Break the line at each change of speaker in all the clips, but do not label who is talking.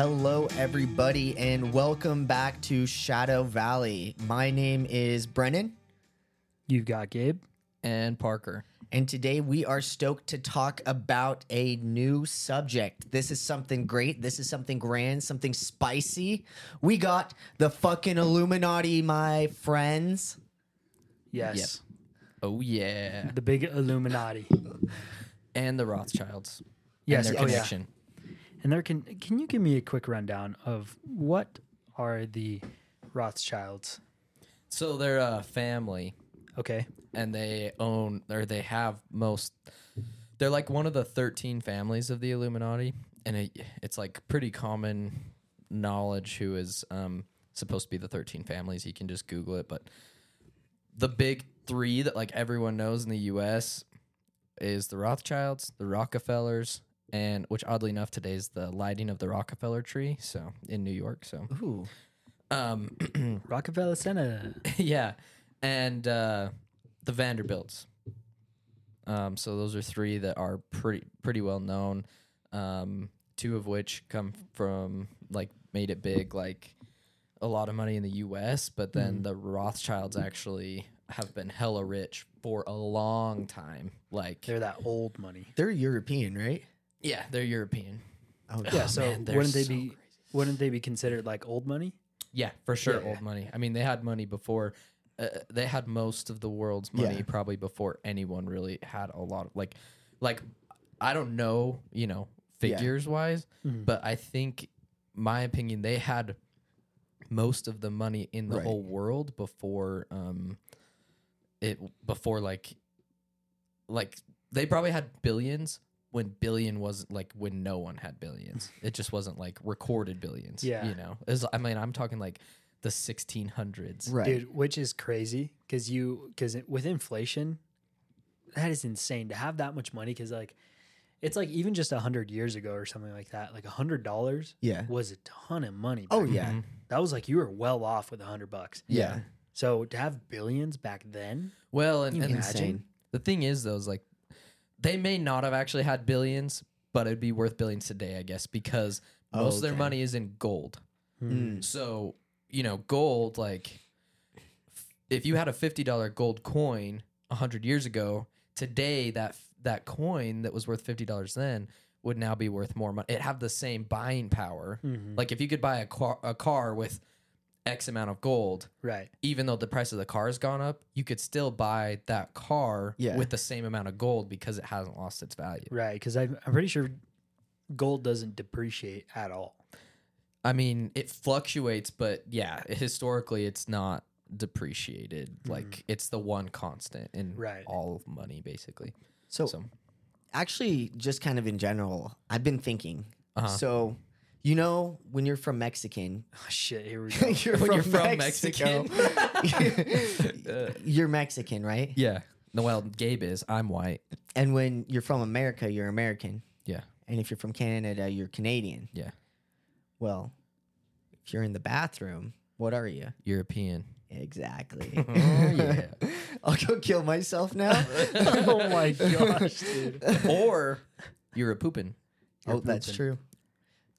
Hello, everybody, and welcome back to Shadow Valley. My name is Brennan,
You've got Gabe.
and Parker.
and today we are stoked to talk about a new subject. This is something great. This is something grand, something spicy. We got the fucking Illuminati, my friends.
Yes.
Oh yeah,
The big Illuminati.
and the Rothschilds.
Yes.
and their
oh, yeah. And there can can you give me a quick rundown of what are the Rothschilds?
So they're a family,
Okay.
and they own or they have most. They're like one of the thirteen families of the Illuminati, and it, it's like pretty common knowledge who is um, supposed to be the thirteen families. You can just Google it, but the big three that like everyone knows in the U.S. is the Rothschilds, the Rockefellers, and which oddly enough today is the lighting of the Rockefeller tree. So in New York, so
Ooh,
um,
Rockefeller Center.
yeah, and uh, the Vanderbilts. Um, so those are three that are pretty pretty well known. Um, two of which come from like made it big, like a lot of money in the U.S. But then the Rothschilds actually have been hella rich for a long time. Like,
They're that old money.
they're European, right?
Yeah, they're European.
Oh,
Yeah. So
man, they're
wouldn't they
so
be
crazy.
wouldn't they be considered like old money?
Yeah, for sure,
Yeah.
old money. I mean, they had money before. Uh, they had most of the world's money
Yeah.
probably before anyone really had a lot of like, like I don't know, you know,
Yeah.
figures wise,
Mhm.
but I think, my opinion, they had most of the money in the
Right.
whole world before, um, it before like, like they probably had billions when billion wasn't like when no one had billions. It just wasn't like recorded billions.
Yeah.
you know, It's- I mean, I'm talking like the 1600s.
right.
Dude, which is crazy because you because with inflation, that is insane to have that much money. Because like, it's like even just a hundred years ago or something like that. Like a hundred dollars
Yeah.
was a ton of money.
Oh, yeah.
Mhm.
That was like you were well off with a hundred bucks.
Yeah.
So to have billions back then,
Well, and, and
imagine?
Insane.
the thing is, though, is like they may not have actually had billions, but it'd be worth billions today, I guess, because most of their
Okay.
money is in gold.
Mm.
So you know, gold like if you had a fifty dollar gold coin hundred years ago, today that that coin that was worth fifty dollars then would now be worth more money. It have the same buying power.
Mhm.
Like if you could buy a car, a car with X amount of gold,
right?
even though the price of the car has gone up, you could still buy that car
Yeah.
with the same amount of gold because it hasn't lost its value.
Right, because I'm I'm pretty sure gold doesn't depreciate at all.
I mean, it fluctuates, but yeah, historically, it's not depreciated. Like it's the one constant in
Right.
all of money, basically.
So,
So,
actually, just kind of in general, I've been thinking.
Uh-huh.
So, you know, when you're from Mexican,
Oh, shit, here we go.
you're
When
from,
you're from
Mexico.
Mexican.
you're Mexican, right?
yeah. No, well, Gabe is. I'm white.
And when you're from America, you're American.
Yeah.
And if you're from Canada, you're Canadian.
Yeah.
Well, if you're in the bathroom, what are you?
European.
Exactly.
Oh, yeah.
I'll go kill myself now.
oh my gosh, dude.
or you're a poopin.
oh, that's true.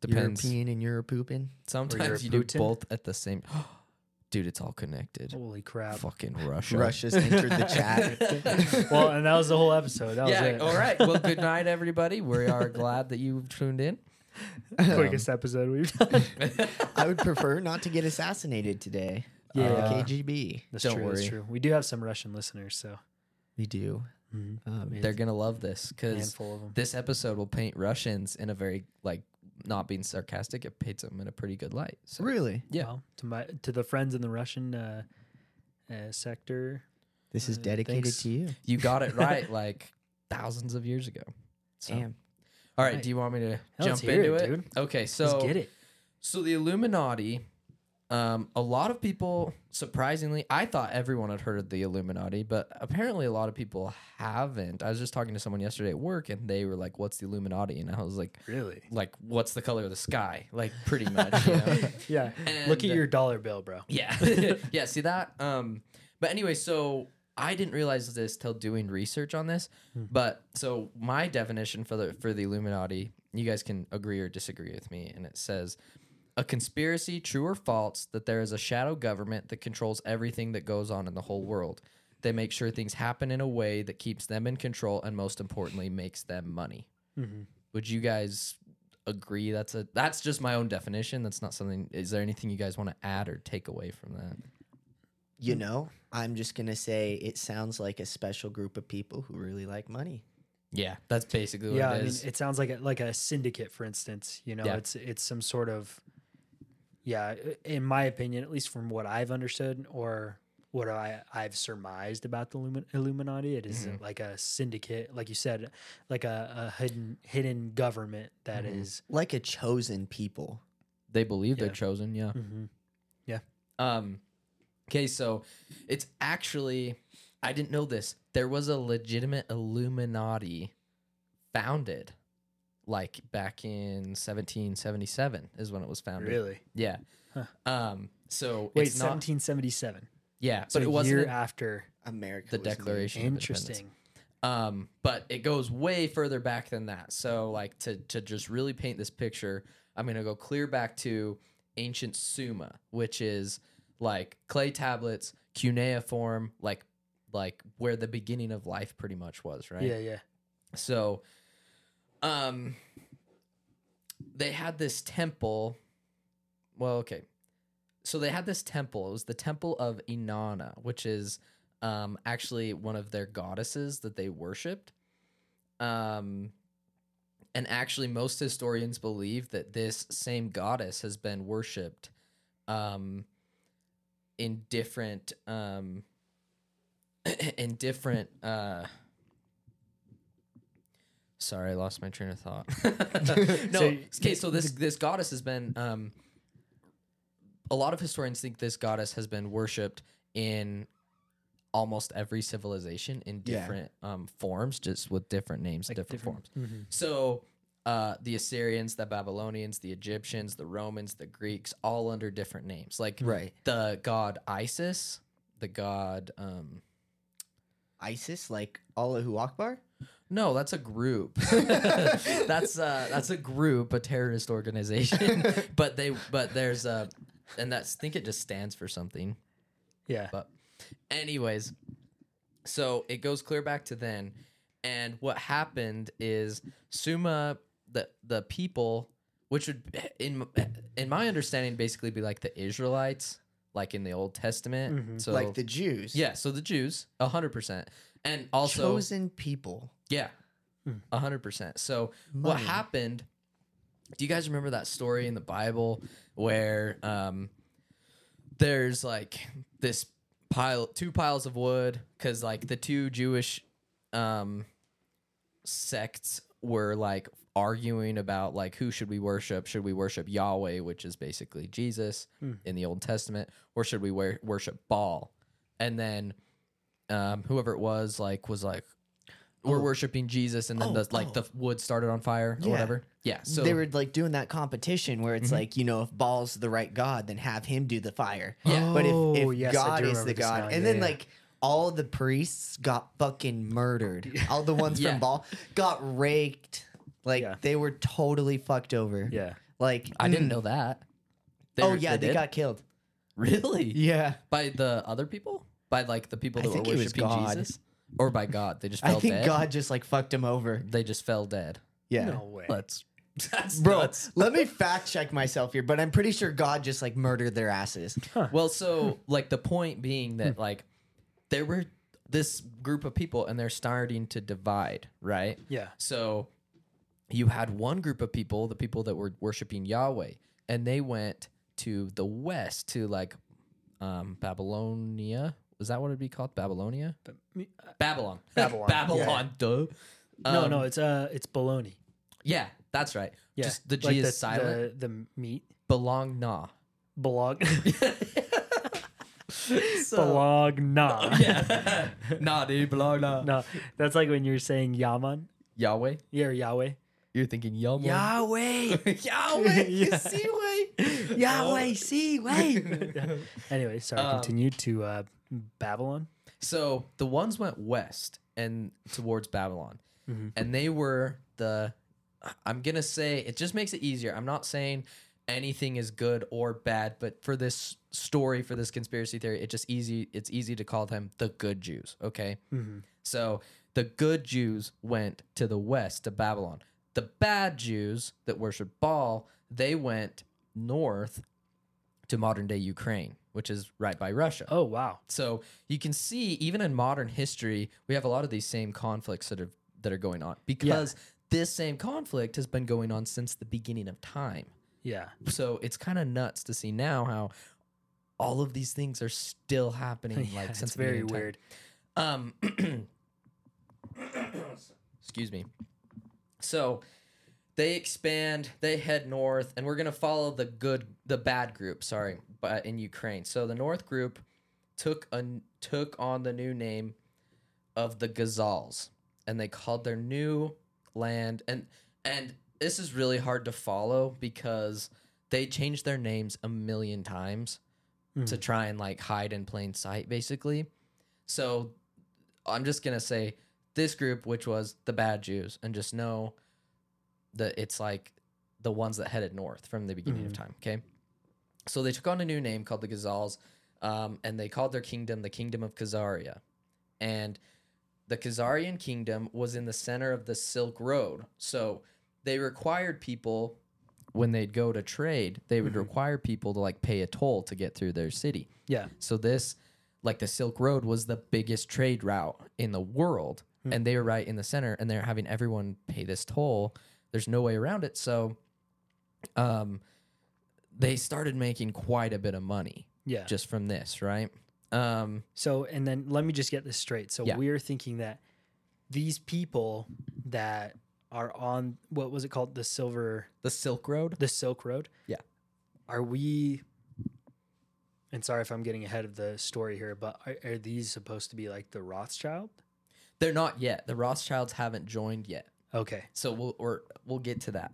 Depends.
European and you're pooping.
Sometimes you do
Putin.
both at the same. Dude, it's all connected.
Holy crap.
Fucking Russia.
Russia's entered the chat.
well, and that was the whole episode. That was
yeah.
it.
All right. Well, good night, everybody. We are glad that you tuned in.
Quickest episode we've done.
I would prefer not to get assassinated today.
Yeah.
Uh, KGB.
That's
Don't
true. That's true. We do have some Russian listeners, so
We do.
Mhm.
Um,
They're gonna love this because
handful of them.
this episode will paint Russians in a very like not being sarcastic. It paints them in a pretty good light. So
really?
yeah.
Well, to my to the friends in the Russian uh, uh, sector.
This is
Uh,
dedicated
thanks.
to you.
you got it right like thousands of years ago. So,
Damn.
all right.
Right.
Do you want me to
Let's
jump into
it,
it?
dude.
Okay. So
Let's get it.
So the Illuminati, um, a lot of people, surprisingly, I thought everyone had heard of the Illuminati, but apparently a lot of people haven't. I was just talking to someone yesterday at work, and they were like, "What's the Illuminati?" And I was like,
Really?
"Like, what's the color of the sky?" Like, pretty much. You know?
yeah. Look at your dollar bill, bro.
Yeah, yeah. See that? Um, but anyway, so I didn't realize this till doing research on this.
Hmm.
But so my definition for the for the Illuminati You guys can agree or disagree with me. And it says, a conspiracy, true or false, that there is a shadow government that controls everything that goes on in the whole world. They make sure things happen in a way that keeps them in control and most importantly makes them money.
Mhm.
Would you guys agree that's a that's just my own definition. That's not something is there anything you guys want to add or take away from that?
You know, I'm just gonna say it sounds like a special group of people who really like money.
Yeah, that's basically what
yeah, I
it
mean,
is.
it sounds like a, like a syndicate, for instance. You know,
Yeah.
it's it's some sort of, yeah, in my opinion, at least from what I've understood or what I I've surmised about the Illumin- Illuminati, it is
Mhm.
like a syndicate, like you said, like a, a hidden hidden government that
Mhm.
is.
Like a chosen people.
they believe
Yeah.
they're chosen, yeah.
Mhm.
Um okay, so it's actually I didn't know this. There was a legitimate Illuminati founded like back in 1777 is when it was founded.
Really?
Yeah.
Huh.
Um so
Wait,
it's not
1777.
yeah,
So
but it
a
wasn't
year after.
America.
the
was made.
Declaration of
Interesting.
Um, but it goes way further back than that. So, like to to just really paint this picture, I'm gonna go clear back to ancient Sumer, which is like clay tablets, cuneiform, like like where the beginning of life pretty much was, right?
Yeah, yeah.
So, um, they had this temple. Well, okay. So they had this temple. It was the temple of Inanna, which is um, actually one of their goddesses that they worshipped. Um, and actually, most historians believe that this same goddess has been worshipped um, in different um, in different. Uh, Sorry, I lost my train of thought. no,
So-
okay. So this this goddess has been. Um, a lot of historians think this goddess has been worshipped in almost every civilization in
Yeah.
different um, forms, just with different names,
Like
different, forms.
Mhm.
So uh, the Assyrians, the Babylonians, the Egyptians, the Romans, the Greeks, all under different names. Like
Right.
the god Isis, the god. Um,
ISIS, like Allahu Akbar.
No, that's a group. that's uh, that's a group, a terrorist organization. but they, but there's a, and that's I think it just stands for something.
Yeah.
But anyways, so it goes clear back to then. And what happened is Sumer the the people which would in in my understanding basically be like the Israelites like in the Old Testament.
Mhm.
So
like the Jews.
yeah, so the Jews, a 100%. And also
chosen people.
yeah.
Hmm.
a 100%. So what happened do you guys remember that story in the bible where um there's like this pile two piles of wood because like the two jewish um sects were like arguing about like who should we worship should we worship yahweh which is basically jesus
Hmm.
in the old testament or should we wor- worship baal and then um whoever it was like was like we're
Oh.
worshiping jesus and then
Oh,
the like
oh.
the wood started on fire or
Yeah.
whatever yeah so
they were like doing that competition where it's
Mhm.
like you know if Baal's the right god, then have him do the fire.
Yeah.
But if,
Oh,
if
yes, I
God
do
is
remember
the
this
god,
now.
and
Yeah,
then
yeah.
like all the priests got fucking murdered. All the ones
Yeah.
from Ball got raked. Like
Yeah.
they were totally fucked over.
Yeah.
Like
i didn't
mm.
know that They
oh yeah, they,
did?
got killed.
really
Yeah,
by the other people by like the people
I
that were
think it was
worshiping
God.
jesus or by god they just
I
fell
think
dead
God just like fucked him over.
they just fell dead
Yeah.
No way.
Let's. That's
Bro,
nuts.
let me fact check myself here, but I'm pretty sure God just like murdered their asses.
Well, so like the point being that like there were this group of people and they're starting to divide, right?
Yeah.
So you had one group of people, the people that were worshiping Yahweh, and they went to the west to like um Babylonia. Was that what it'd be called? Babylonia?
But me- uh,
Babylon.
Babylon,
Babylon, duh.
no,
Um,
no, it's uh, it's baloney.
Yeah, that's right.
Yeah.
Just the G
Like
is
the,
silent.
The, the meat
Belong nah.
belong
So-
belong nah.
yeah. nah, dude, belong nah.
No, that's like when you're saying Yaman.
Yahweh.
Yeah, or Yahweh.
You're thinking Yahweh.
Yahweh,
Yahweh.
Yeah.
see way, Yahweh, see way.
Anyway, sorry.
Um,
continue to uh, Babylon.
So the ones went west and towards Babylon,
Mhm.
and they were the I'm gonna say it just makes it easier. I'm not saying anything is good or bad, but for this story, for this conspiracy theory, it just easy. It's easy to call them the good Jews. Okay, so the good Jews went to the west to Babylon. The bad Jews that worshiped Baal, they went north to modern day Ukraine, which is right by Russia.
Oh wow.
So you can see, even in modern history, we have a lot of these same conflicts that are that are going on because this same conflict has been going on since the beginning of time.
Yeah.
So it's kind of nuts to see now how all of these things are still happening.
yeah
like since
very
time.
weird.
Um, excuse me. So they expand, they head north, and we're gonna follow the good, the bad group. Sorry, but in Ukraine. So the North group took a took on the new name of the Gazals, and they called their new land and and this is really hard to follow because they changed their names a million times hmm. to try and like hide in plain sight, basically. So I'm just gonna say this group, which was the bad Jews, and just know that it's like the ones that headed north from the beginning of mm-hmm. time. Okay, so they took on a new name called the Ghazals, um, and they called their kingdom the Kingdom of Khazaria, and the Khazarian kingdom was in the center of the Silk Road. So they required people when they'd go to trade, they would mm-hmm. require people to like pay a toll to get through their city.
Yeah.
So this, like the Silk Road, was the biggest trade route in the world, hmm. and they were right in the center, and they're having everyone pay this toll. There's no way around it. So, um, they started making quite a bit of money
Yeah.
just from this, right? Um,
So, and then let me just get this straight. So,
Yeah.
we're thinking that these people that are on what was it called, the silver,
the Silk Road.
the Silk Road?
Yeah.
Are we? And sorry if I'm getting ahead of the story here, but are, are these supposed to be like the Rothschild?
They're not yet. The Rothschilds haven't joined yet.
Okay.
So we'll or we'll get to that.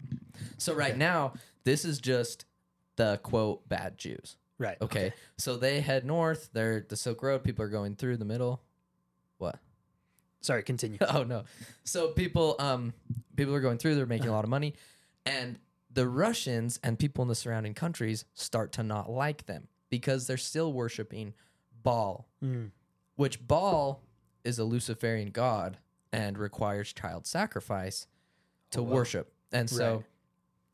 So right now, this is just the quote bad Jews.
Right.
Okay. So they head north. They're the Silk Road. People are going through the middle. What?
Sorry. Continue.
oh no. So people um people are going through, they're making a lot of money. And the Russians and people in the surrounding countries start to not like them because they're still worshiping Baal,
Mm.
which Baal is a Luciferian god and requires child sacrifice to
wow.
worship. And so
Right.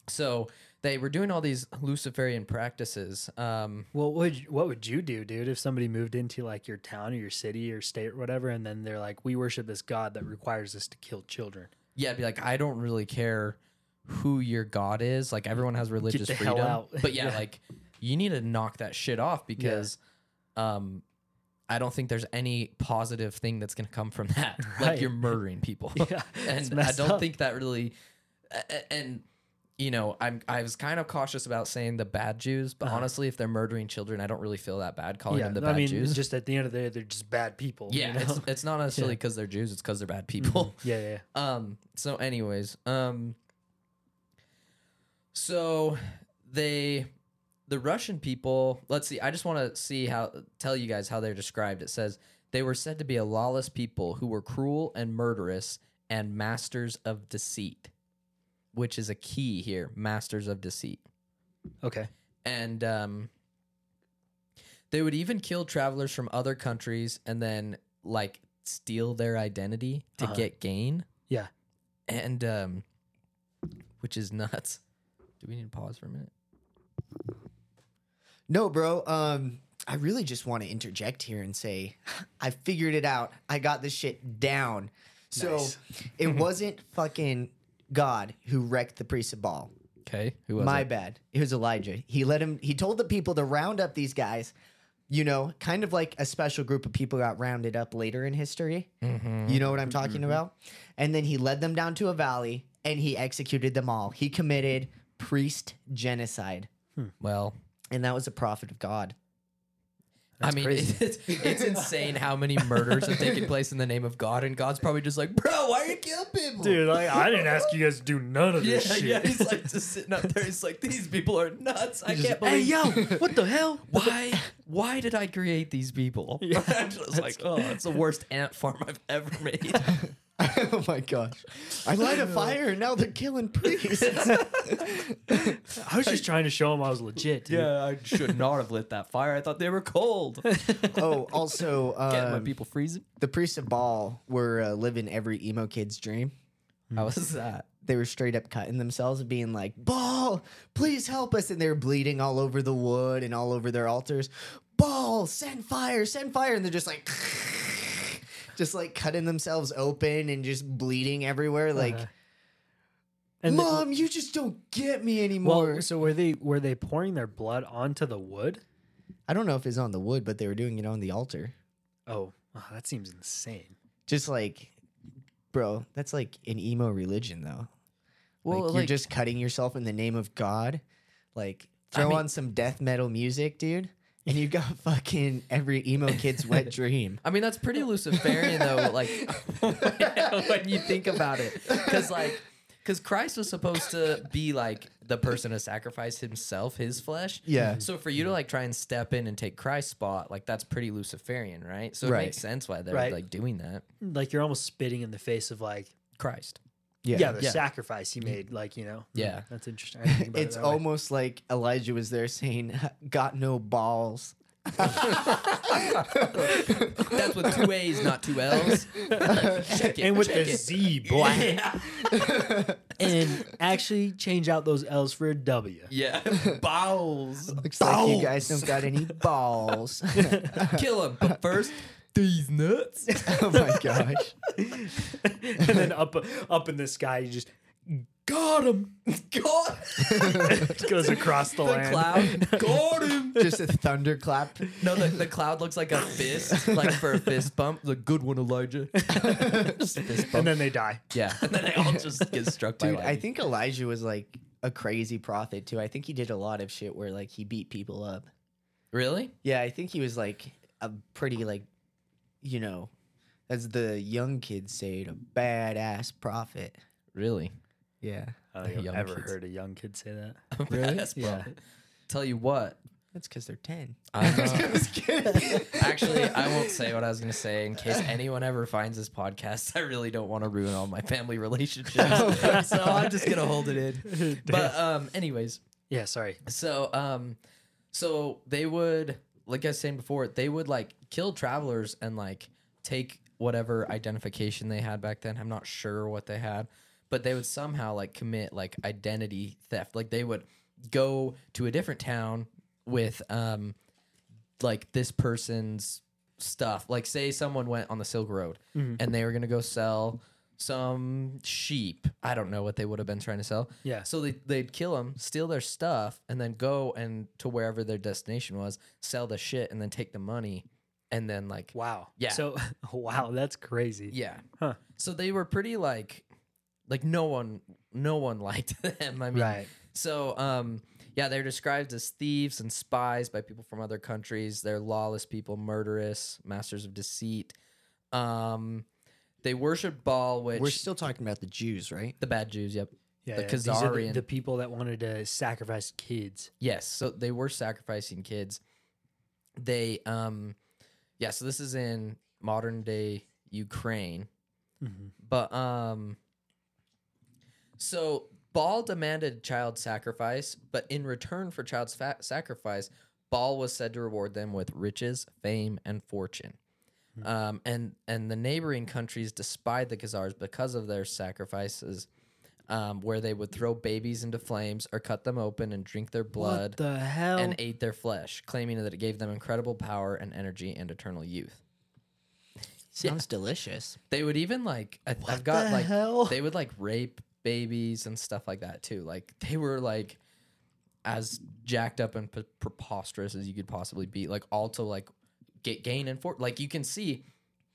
so they were doing all these Luciferian practices. Um
Well, what would you, what would you do, dude, if somebody moved into like your town or your city or state or whatever, and then they're like, "We worship this god that requires us to kill children."
yeah, I'd be like, I don't really care who your god is. Like everyone has religious freedom. But yeah,
Yeah.
like you need to knock that shit off because um I don't think there's any positive thing that's gonna come from that. Like you're murdering people.
Yeah,
and I don't
up.
think that really and you know, I'm I was kind of cautious about saying the bad Jews, but honestly, if they're murdering children, I don't really feel that bad calling
Uh-huh. yeah,
them the
I
bad
mean,
Jews.
just at the end of the day, they're just bad people. you
yeah,
know?
it's it's not necessarily because they're Jews; it's because they're bad people.
yeah, yeah, yeah.
Um. So, anyways, um. So they, the Russian people. Let's see. I just want to see how tell you guys how they're described. It says they were said to be a lawless people who were cruel and murderous and masters of deceit, which is a key here. Masters of deceit,
Okay.
and um. They would even kill travelers from other countries and then like steal their identity to
Uh-huh.
get gain
Yeah.
and um which is nuts do we need to pause for a minute
No, bro. Um, I really just want to interject here and say, I figured it out. I got this shit down. So
Nice.
it wasn't fucking God who wrecked the priest of Baal.
okay who was
My
it
bad. It was Elijah. He let him. He told the people to round up these guys. You know, kind of like a special group of people got rounded up later in history.
Mm-hmm.
You know what I'm talking about? And then he led them down to a valley and he executed them all. He committed priest genocide,
well
and that was a prophet of God.
That's
i mean
crazy.
it's, it's insane how many murders have taken place in the name of god and god's probably just like bro why are you killing people
Dude, like, I didn't ask you guys to do none of
yeah,
this shit.
yeah, he's like just sitting up there. He's like, these people are nuts. I
Just,
can't
hey,
believe.
yo, what the hell?
why? Why did I create these people?
Yeah,
I'm just like, oh, it's the worst ant farm I've ever made.
oh my gosh! I light a fire and now they're killing priests.
I was just trying to show him I was legit. Dude.
Yeah, I should not have lit that fire. I thought they were cold.
oh, also,
Get my
um,
people freezing.
the priests of Baal were uh, living every emo kid's dream.
How was that?
They were straight up cutting themselves and being like, Baal, please help us. And they were bleeding all over the wood and all over their altars. Baal, send fire, send fire. And they're just like, just like cutting themselves open and just bleeding everywhere. Like,
Uh-huh. And the-
Mom, you just don't get me anymore.
well, so were they were they pouring their blood onto the wood?
I don't know if it's on the wood, but they were doing it on the altar.
Oh, oh, that seems insane.
Just like, bro, that's like an emo religion, though.
Well,
like, you're just cutting yourself in the name of God. Like, throw
mean-
on some death metal music, dude, and you got fucking every emo kid's wet dream.
I mean, that's pretty Luciferian though. Like when you think about it, because like, because Christ was supposed to be like the person to sacrifice himself, his flesh.
Yeah.
So for you to like try and step in and take Christ's spot, like that's pretty Luciferian, right? So it
Right.
makes sense why they're
Right.
like doing that.
Like you're almost spitting in the face of like
Christ.
Yeah, the
Yeah.
sacrifice he made. Like you know, hmm,
Yeah.
that's interesting. I didn't think about it
It's
that way.
almost like Elijah was there saying, "Got no balls."
That's with two A's, not two L's. Check it.
and with
check
the
it.
Z, boy. and actually change out those L's for a W.
Yeah. Balls.
Looks like you guys don't got any balls.
Kill him. But first, these nuts.
oh my gosh!
and then up up in the sky, you just got him.
God.
Goes across the,
The
land.
cloud. Got him.
Just a thunderclap.
No, the, the cloud looks like a fist, like for a fist bump. The good one, Elijah. Just fist bump.
And then they die.
yeah, and then they all just get struck by
Dude, I think Elijah was like a crazy prophet too. I think he did a lot of shit where like he beat people up.
Really?
Yeah, I think he was like a pretty like, you know, as the young kids say, it, a badass prophet.
Really?
Yeah,
I don't think I've
Young
ever
kids.
heard a young kid say that.
Really?
That's
Yeah.
probably- Tell you what.
that's because they're ten.
I'm,
Just kidding.
actually, I won't say what I was going to say in case anyone ever finds this podcast. I really don't want to ruin all my family relationships, so I'm just going to hold it in. But um, anyways,
Yeah, sorry.
So, um, so they would, like I was saying before, they would like kill travelers and like take whatever identification they had back then. I'm not sure what they had, but they would somehow like commit like identity theft. Like they would go to a different town with um, like this person's stuff. Like say someone went on the Silk Road and they were gonna go sell some sheep. I don't know what they would have been trying to sell.
Yeah.
So they they'd kill them, steal their stuff, and then go and to wherever their destination was, sell the shit, and then take the money, and then like
Wow.
Yeah.
So, wow, that's crazy.
yeah.
Huh.
So they were pretty like, like no one no one liked them. I mean,
Right.
so um yeah, they're described as thieves and spies by people from other countries. They're lawless people, murderous, masters of deceit. Um, they worship Baal, which
We're still talking about the Jews, right?
the bad Jews. Yep.
Yeah,
the
yeah, these are the,
Khazarian.
the people that wanted to sacrifice kids.
Yes, so they were sacrificing kids. They um yeah, so this is in modern day Ukraine.
Mhm.
But um so Baal demanded child sacrifice, but in return for child fa- sacrifice, Baal was said to reward them with riches, fame, and fortune. Um, and and the neighboring countries despised the Khazars because of their sacrifices, um, where they would throw babies into flames or cut them open and drink their blood
the hell?
and ate their flesh, claiming that it gave them incredible power and energy and eternal youth.
Sounds delicious.
They would even like I,
What
I've got
the
like
hell?
they would like rape babies and stuff like that too. Like they were like as jacked up and pre- preposterous as you could possibly be. Like all to like get gain and for like you can see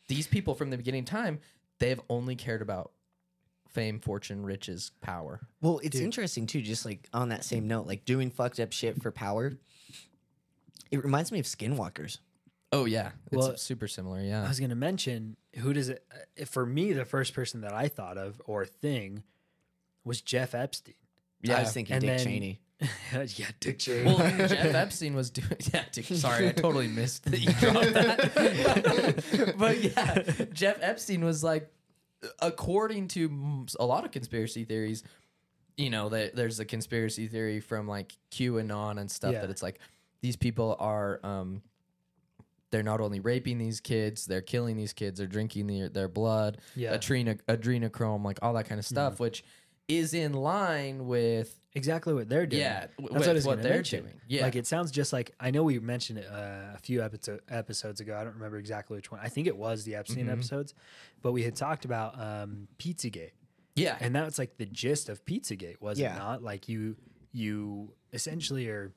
these people from the beginning of time they have only cared about fame, fortune, riches, power.
Well, it's
Dude.
interesting too. Just like on that same note, like doing fucked up shit for power. It reminds me of Skinwalkers.
Oh yeah, it's
Well,
super similar. Yeah, I
was going to mention who does it uh, for me the first person that I thought of or thing was Jeff Epstein.
Yeah, I was thinking
and
Dick
then-
Cheney.
yeah, Dick Cheney.
Well, Jeff Epstein was doing. Yeah, dude, sorry, I totally missed that you dropped that. but yeah, Jeff Epstein was like according to a lot of conspiracy theories, you know, that there's a conspiracy theory from like QAnon and stuff
Yeah.
that it's like these people are um they're not only raping these kids, they're killing these kids, they're drinking their, their blood,
Yeah.
adrena, adrenochrome, like all that kind of stuff, which is in line with
exactly what they're doing.
Yeah,
that's
w-
what, I was
what they're
mention.
doing. Yeah.
like it sounds just like I know we mentioned it uh, a few episode, episodes ago. I don't remember exactly which one. I think it was the Epstein
Mhm.
episodes, but we had talked about um, PizzaGate,
yeah,
and that's like the gist of PizzaGate, was
Yeah.
it not? Like you, you essentially are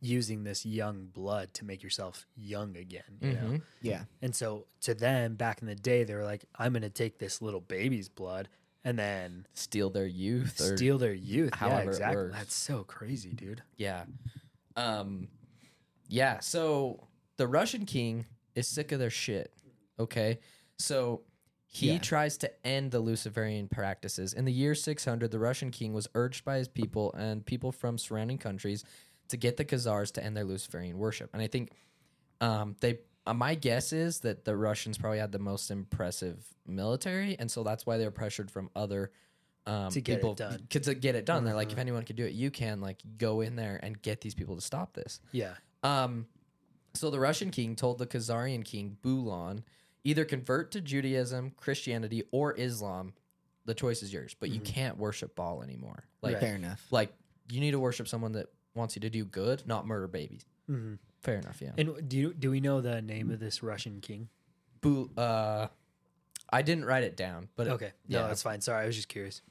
using this young blood to make yourself young again. You know,
Mhm.
Yeah.
and so to them back in the day, they were like, "I'm going to take this little baby's blood." And then
steal their youth or
steal their youth.
however
yeah, exactly. That's so crazy, dude.
Yeah. Um yeah, so the Russian king is sick of their shit. Okay? So he
Yeah.
tries to end the Luciferian practices. In the year 600, the Russian king was urged by his people and people from surrounding countries to get the Khazars to end their Luciferian worship. And I think um, they uh, my guess is that the Russians probably had the most impressive military, and so that's why they're pressured from other um,
To get it
people
done.
c- to get it done. They're like, if
Uh-huh.
anyone can do it, you can. Like, go in there and get these people to stop this.
Yeah.
Um, so the Russian king told the Khazarian king Bulan, either convert to Judaism, Christianity, or Islam. The choice is yours, but you
Mhm.
can't worship Baal anymore. Like,
Right.
Fair enough.
like you need to worship someone that wants you to do good, not murder babies.
hmm
Fair enough, yeah.
And do you, do we know the name of this Russian king?
Uh, I didn't write it down, but it,
Okay. No,
yeah.
that's fine. Sorry, I was just curious.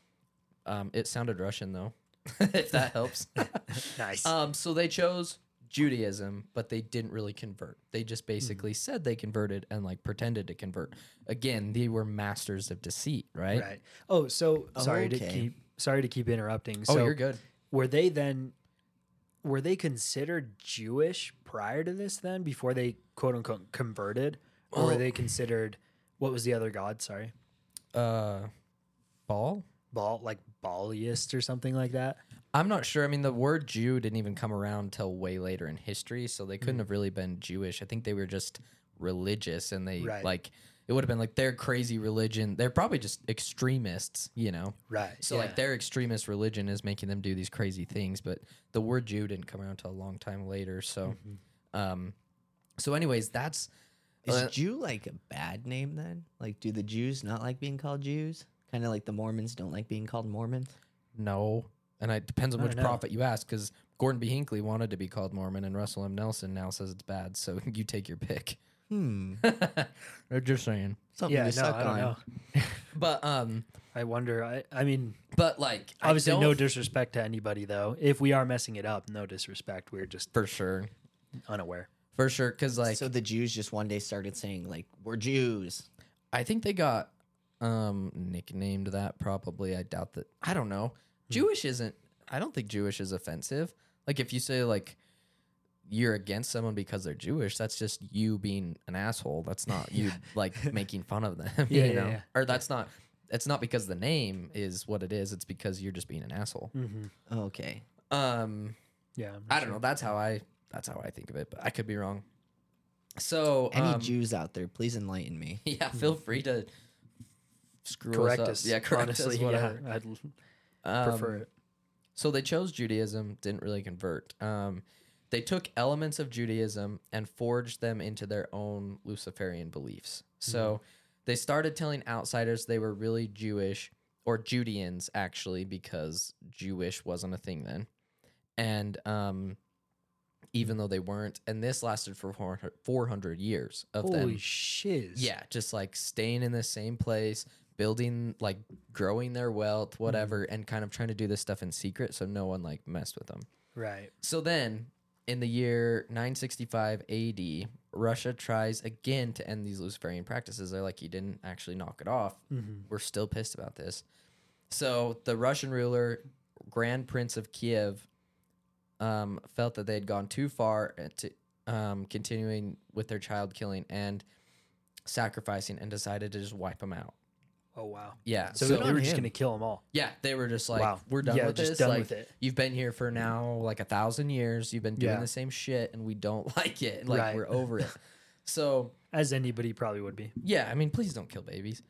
um, it sounded Russian though, if that helps.
Nice.
um, so they chose Judaism, but they didn't really convert. They just
Hmm.
basically said they converted and like pretended to convert. Again, they were masters of deceit, right?
right. Oh, so sorry to keep sorry to keep interrupting.
Oh,
So
you're good.
were they then were they considered Jewish prior to this then before they quote unquote converted? Or were they considered what was the other god? Sorry.
Uh, Baal.
Baal like Baaliest or something like that?
I'm not sure. I mean, the word Jew didn't even come around until way later in history, so they
Mm.
couldn't have really been Jewish. I think they were just religious, and they
Right.
like it would have been like their crazy religion. They're probably just extremists, you know.
Right.
So like their extremist religion is making them do these crazy things, but the word Jew didn't come around until a long time later. So,
Mm-hmm.
um, so anyways, that's
Is
Uh,
Jew like a bad name then? Like, do the Jews not like being called Jews? Kind of like the Mormons don't like being called Mormons.
no, and it depends on which
know.
prophet you ask, because Gordon B. Hinckley wanted to be called Mormon, and Russell M. Nelson now says it's bad. So you take your pick.
Hmm.
They're just saying.
Something
yeah,
to
no,
suck
I don't
on.
know.
But um,
I wonder. I, I mean,
but like I
obviously, no
don't-
disrespect to anybody, though. If we are messing it up, no disrespect. We're just
for sure,
unaware.
for sure, because like
so the Jews just one day started saying like, "We're Jews."
I think they got um nicknamed that probably. I doubt that. I don't know. Jewish isn't I don't think Jewish is offensive. Like if you say like you're against someone because they're Jewish, that's just you being an asshole. That's not you like making fun of them,
Yeah,
you
yeah,
know.
yeah.
Or that's not it's not because the name is what it is, it's because you're just being an asshole.
Mm-hmm.
Okay.
Um
Yeah, I'm
I
sure.
don't know. That's how I that's how I think of it, but I could be wrong. So
Any
um,
Jews out there, please enlighten me.
Yeah, feel free to screw
correct
us, up.
us.
Yeah, correct
honestly,
us. Whatever.
Yeah, I'd
Um,
prefer it.
So they chose Judaism, didn't really convert. Um, they took elements of Judaism and forged them into their own Luciferian beliefs. So they started telling outsiders they were really Jewish or Judeans, actually, because Jewish wasn't a thing then. And um, even though they weren't, and this lasted for 400 400 years of
Holy
them.
shiz!
Yeah, just like staying in the same place, building like growing their wealth, whatever, and kind of trying to do this stuff in secret so no one like messed with them.
right.
So then in the year 965 AD, Russia tries again to end these Luciferian practices. They're like, you didn't actually knock it off.
Mm-hmm.
We're still pissed about this. So the Russian ruler, Grand Prince of Kiev, um, felt that they had gone too far to um, continuing with their child killing and sacrificing and decided to just wipe them out.
Oh wow.
Yeah.
So,
So,
they were just
him.
gonna kill them all.
yeah, they were just like,
Wow.
we're done
Yeah,
with
just
this.
done
like,
with it.
You've been here for now like a thousand years. You've been doing
Yeah.
the same shit, and we don't like it. Like
Right.
we're over it. So
As anybody probably would be.
yeah, I mean, please don't kill babies.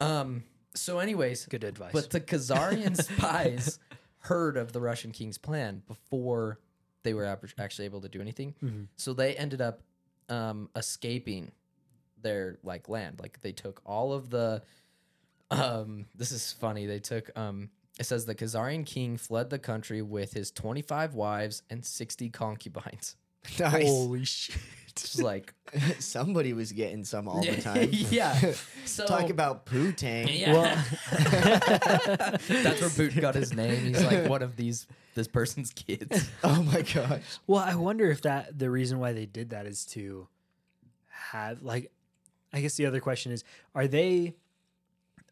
Um. So, anyways,
Good advice.
But the Khazarian spies heard of the Russian king's plan before they were actually able to do anything.
Mm-hmm.
So they ended up um, escaping their like land. Like they took all of the. Um, this is funny. They took. Um, it says the Khazarian king fled the country with his twenty five wives and sixty concubines.
Nice.
Holy shit.
It's like
Somebody was getting some all the time.
yeah. So
Talk about poo tang.
Yeah. That's where Boot got his name. He's like one of these this person's kids.
Oh my gosh.
Well, I wonder if that the reason why they did that is to have like I guess the other question is are they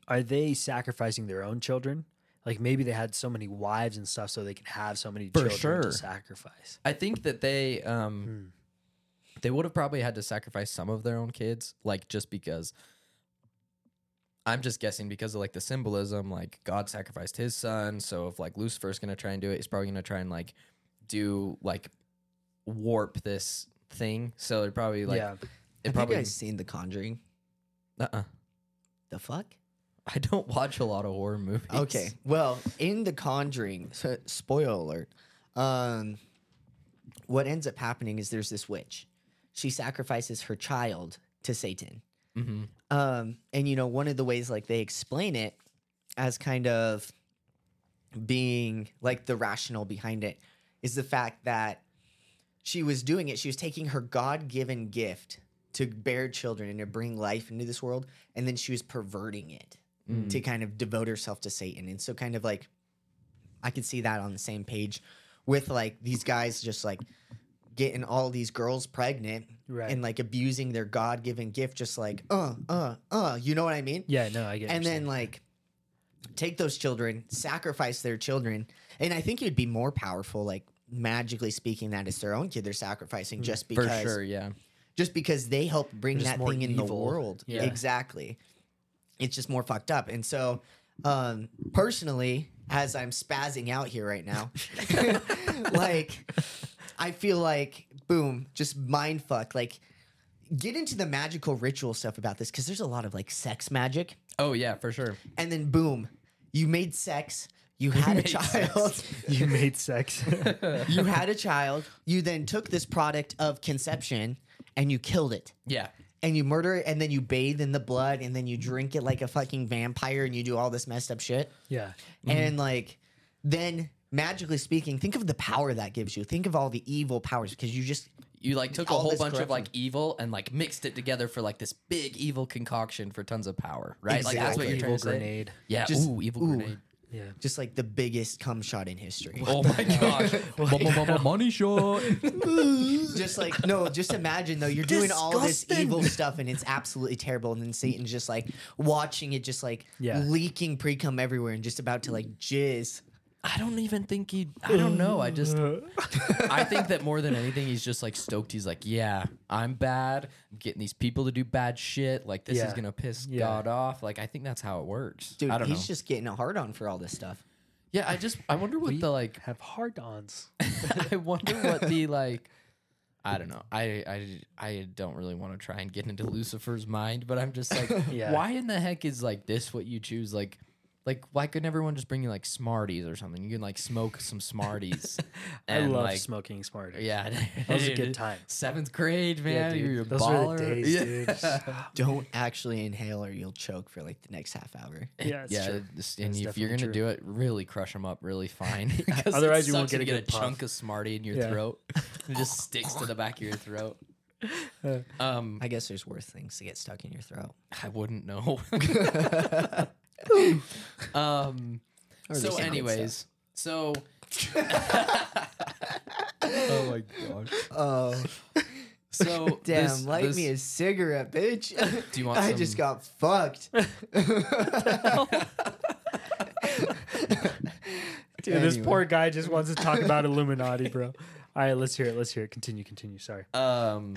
are they sacrificing their own children? Like maybe they had so many wives and stuff so they could have so many
For
children
sure.
to sacrifice.
I think that they um they would have probably had to sacrifice some of their own kids, like just because I'm just guessing because of like the symbolism, like God sacrificed his son. So if like Lucifer's gonna try and do it, he's probably gonna try and like do like warp this thing. So it probably like
yeah.
it
Have
probably
you guys seen The Conjuring?
uh-uh.
The fuck?
I don't watch a lot of horror movies.
Okay. Well, in The Conjuring, so, spoiler alert. Um, what ends up happening is there's this witch. She sacrifices her child to Satan.
hmm
Um, and you know, one of the ways like they explain it as kind of being like the rational behind it is the fact that she was doing it. She was taking her God given gift to bear children and to bring life into this world, and then she was perverting it
Mm.
to kind of devote herself to Satan. And so, kind of like, I could see that on the same page with like these guys just like getting all these girls pregnant
Right.
and like abusing their God given gift, just like, uh, uh, uh, you know what I mean?
yeah, no, I get
and then like take those children, sacrifice their children, and I think it'd be more powerful, like magically speaking, that it's their own kid they're sacrificing just
For
because,
sure, yeah.
just because they help bring
Just
that thing in the world.
Yeah.
Exactly. It's just more fucked up, and so um, personally, as I'm spazzing out here right now, like I feel like boom, just mind fuck, like. Get into the magical ritual stuff about this because there's a lot of like sex magic
Oh yeah, for sure.
and then boom, you made sex. You had a
made
child.
you made sex.
you had a child. You then took this product of conception and you killed it.
Yeah.
And you murder it and then you bathe in the blood and then you drink it like a fucking vampire and you do all this messed up shit.
yeah.
And mm-hmm. like then magically speaking, think of the power that gives you. Think of all the evil powers because you just
You like took a whole
this
bunch of like evil and like mixed it together for like this big evil concoction for tons of power, right? Like that's what you're trying
Evil
to say.
grenade.
Yeah.
Just-
ooh, evil
ooh.
grenade.
Yeah.
just like the biggest cum shot in history.
Oh my gosh. Money shot.
just like no, just imagine though you're doing all this
Disgusting.
evil stuff and it's absolutely terrible, and then Satan's just like watching it, just like
Yeah.
leaking pre cum everywhere and just about to like jizz.
I don't even think he. I don't know. I just. I think that more than anything, he's just like stoked. He's like, yeah, I'm bad. I'm getting these people to do bad shit. Like this is gonna piss
Yeah.
God off. Like I think that's how it works.
Dude,
I don't
he's
know.
just getting a hard on for all this stuff.
yeah, I just. I wonder what
We
the like.
have hard-ons.
I wonder what the like. I don't know. I I I don't really want to try and get into Lucifer's mind, but I'm just like,
Yeah.
why in the heck is like this what you choose? Like, like why couldn't everyone just bring you like Smarties or something? You can like smoke some Smarties.
I
and,
love
like,
smoking Smarties.
Yeah,
That was a good time.
Seventh grade, man.
dude.
You're a
Those
baller.
were the days,
yeah.
dude.
Don't actually inhale or you'll choke for like the next half hour.
Yeah, it's
yeah,
true.
just- and
That's
if you're gonna
definitely
do it, really crush them up really fine.
Otherwise you won't
sucks
get a
get a
puff.
chunk of Smartie in your
Yeah.
throat. It just sticks to the back of your throat. Um,
I guess there's worse things to get stuck in your throat.
I wouldn't know. Um. So,
there's some good
anyways, so. oh my gosh.
Oh,
So
damn!
this-
light
this-
me a cigarette, bitch.
Do you want
I
some-
just got fucked.
Dude, this poor guy just wants to talk about Illuminati, bro. All right, let's hear it. Let's hear it. Continue, continue. Sorry.
Um.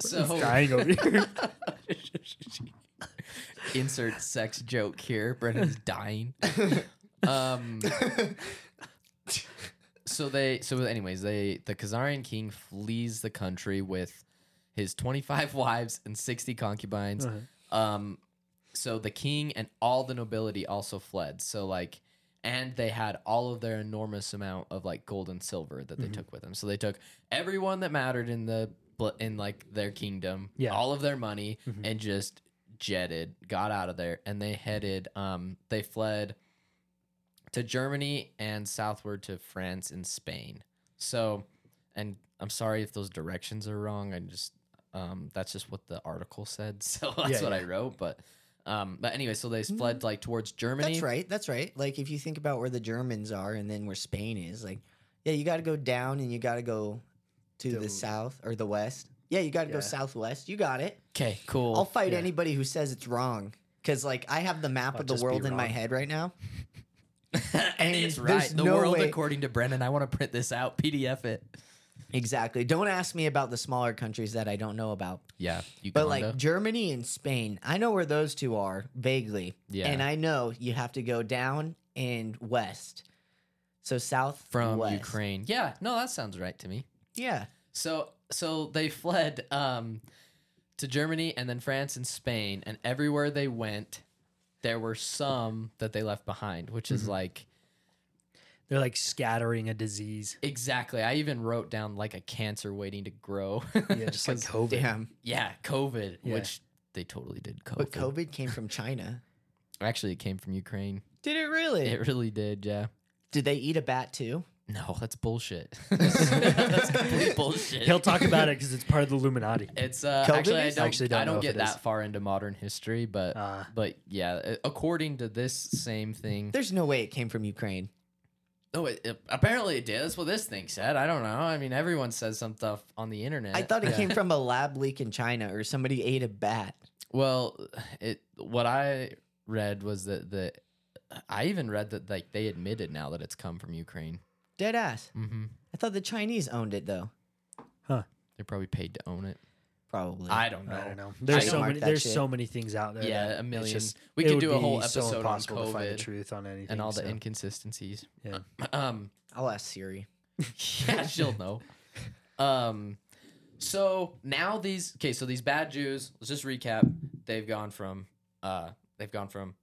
So
He's dying over here.
Insert sex joke here. Brennan's dying. Um. So they. So anyways, they the Khazarian king flees the country with his twenty five wives and sixty concubines.
Uh-huh.
Um. so the king and all the nobility also fled. So like, and they had all of their enormous amount of like gold and silver that they took with them. So they took everyone that mattered in the bl- in like their kingdom,
Yeah.
all of their money, and just jetted, got out of there, and they headed. Um, they fled to Germany and southward to France and Spain. So, and I'm sorry if those directions are wrong. I just um, that's just what the article said, so that's
Yeah,
what I wrote. But um, but anyway, so they fled like towards Germany.
That's right. That's right. Like if you think about where the Germans are and then where Spain is, like yeah, you got to go down and you got to go to the
To-
south or the west. Yeah, you got to go
Yeah.
southwest. You got it.
Okay, cool.
I'll fight
yeah.
anybody who says it's wrong because like I have the map
I'll
of the
just be
world in my
wrong.
head right now.
and it's
there's
right. The
no
world
way-
according to Brennan. I want to print this out, PDF it.
Exactly. Don't ask me about the smaller countries that I don't know about.
Yeah, you
But like Germany and Spain, I know where those two are vaguely.
Yeah.
And I know you have to go down and west. So south
from
west.
Ukraine. Yeah, no, that sounds right to me.
Yeah.
So so they fled um, to Germany and then France and Spain, and everywhere they went, there were some that they left behind, which is like
They're like scattering a disease.
exactly. I even wrote down like a cancer waiting to grow.
Yeah, just like
'Cause-
COVID.
Damn.
yeah, COVID,
Yeah.
which they totally did. COVID.
But COVID came from China.
actually it came from Ukraine.
Did it really?
It really did. Yeah.
Did they eat a bat too?
No, that's bullshit. that's complete bullshit.
He'll talk about it because it's part of the Illuminati.
It's uh, actually I don't,
Actually don't
I
know
don't get
it is.
that far into modern history, but
Ah.
but yeah, uh, according to this same thing.
There's no way it came from Ukraine.
Oh, it, it- apparently it did. That's what this thing said. I don't know. I mean, everyone says some stuff on the internet.
I thought it
Yeah.
came from a lab leak in China or somebody ate a bat.
Well, it what I read was that the I even read that like they admitted now that it's come from Ukraine.
Dead ass.
Mm-hmm.
I thought the Chinese owned it though. Huh?
They're probably paid to own it.
Probably.
I don't know.
I don't know. There's so many. There's
shit.
so many things out there.
Yeah, a million.
just-
we could do a whole
be so
episode on
impossible to find the truth on anything
and all the inconsistencies.
yeah.
Um,
I'll ask Siri.
yeah, she'll know. Um, so now these okay, so these bad Jews. Let's just recap. They've gone from uh, they've gone from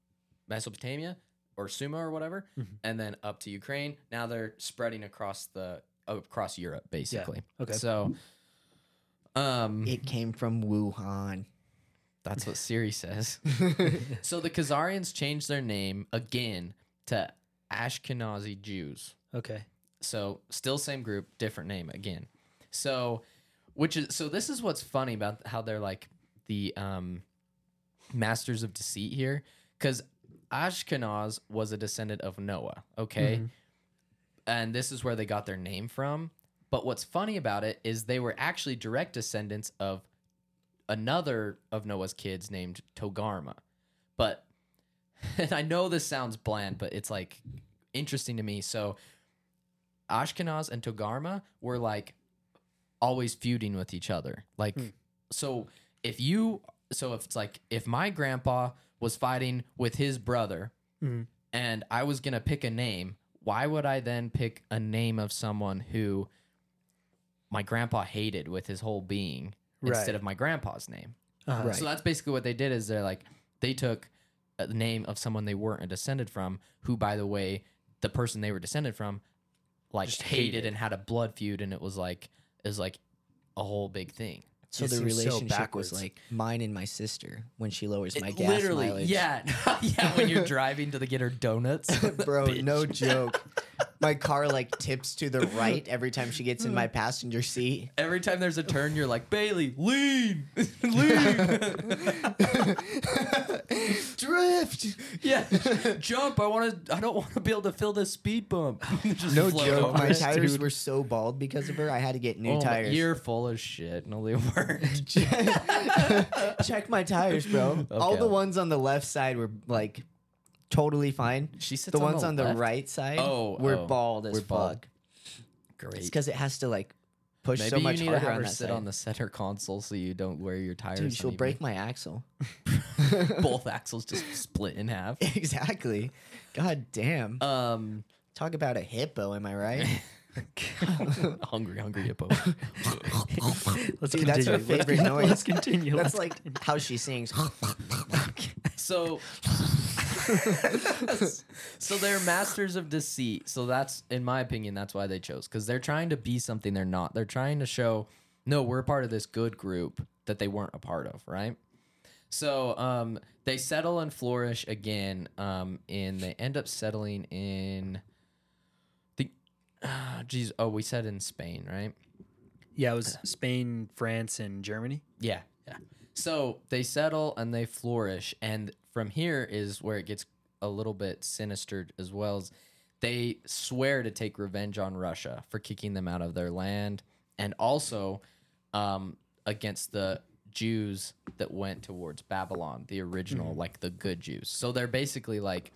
Mesopotamia or Sumer or whatever,
Mhm.
and then up to Ukraine. Now they're spreading across the across Europe, basically.
Okay.
So, um,
It came from Wuhan.
that's what Siri says. so the Khazarians changed their name again to Ashkenazi Jews.
Okay.
So still same group, different name again. So which is so this is what's funny about how they're like the um masters of deceit here cuz Ashkenaz was a descendant of Noah, okay?
Mhm.
And this is where they got their name from. But what's funny about it is they were actually direct descendants of another of Noah's kids named Togarma. But and I know this sounds bland, but it's like interesting to me. So Ashkenaz and Togarma were like always feuding with each other. Like,
Hmm.
so if you, so if it's like, if my grandpa was fighting with his brother
Mhm.
and I was going to pick a name, why would I then pick a name of someone who my grandpa hated with his whole being instead of my grandpa's name?
Uh-huh.
Right.
So that's basically what they did is they're like they took a name of someone they weren't descended from, who by the way, the person they were descended from like
Just
hated,
hated.
and had a blood feud and it was like it was like a whole big thing.
So
It
the
seems so
relationship was like mine and my sister when she lowers my gas
literally,
mileage.
yeah. yeah, when you're driving to the, get her donuts.
Bro,
Bitch.
no joke. My car like tips to the right every time she gets in my passenger seat.
Every time there's a turn, you're like, Bailey, lean, lean.
Drift.
yeah, jump. I want to. I don't want to be able to feel this speed bump. Just
No
float
joke.
over
My tires
dude.
were so bald because of her. I had to get new
Oh
tires.
You're full of shit. No, they weren't.
Check my tires, bro. All the ones on the left side were like totally fine.
She sits
The
on
ones
the
on the
left?
right side
Oh,
were
oh,
bald as
were bald.
fuck. It's
Great.
because it has to like push
Maybe
so much
you need to
harder
have
on
her
that
sit
side.
on the center console so you don't wear your tires.
Dude, she'll break my axle.
both axles just split in half.
exactly. God damn.
Um,
Talk about a hippo, am I right?
hungry, hungry hippo.
Let's
Dude, that's her
continue.
Favorite noise.
Let's continue.
That's
Let's
like how she sings.
So, so they're masters of deceit. So that's, in my opinion, that's why they chose because they're trying to be something they're not. They're trying to show, no, we're part of this good group that they weren't a part of, right? So um, they settle and flourish again, um, and they end up settling in the, geez, oh, we said in Spain, right?
Yeah, it was Spain, France, and Germany.
Yeah, yeah. So they settle and they flourish, and from here is where it gets a little bit sinister as well. As they swear to take revenge on Russia for kicking them out of their land, and also um, against the Jews that went towards Babylon, the original, like the good Jews. So they're basically like,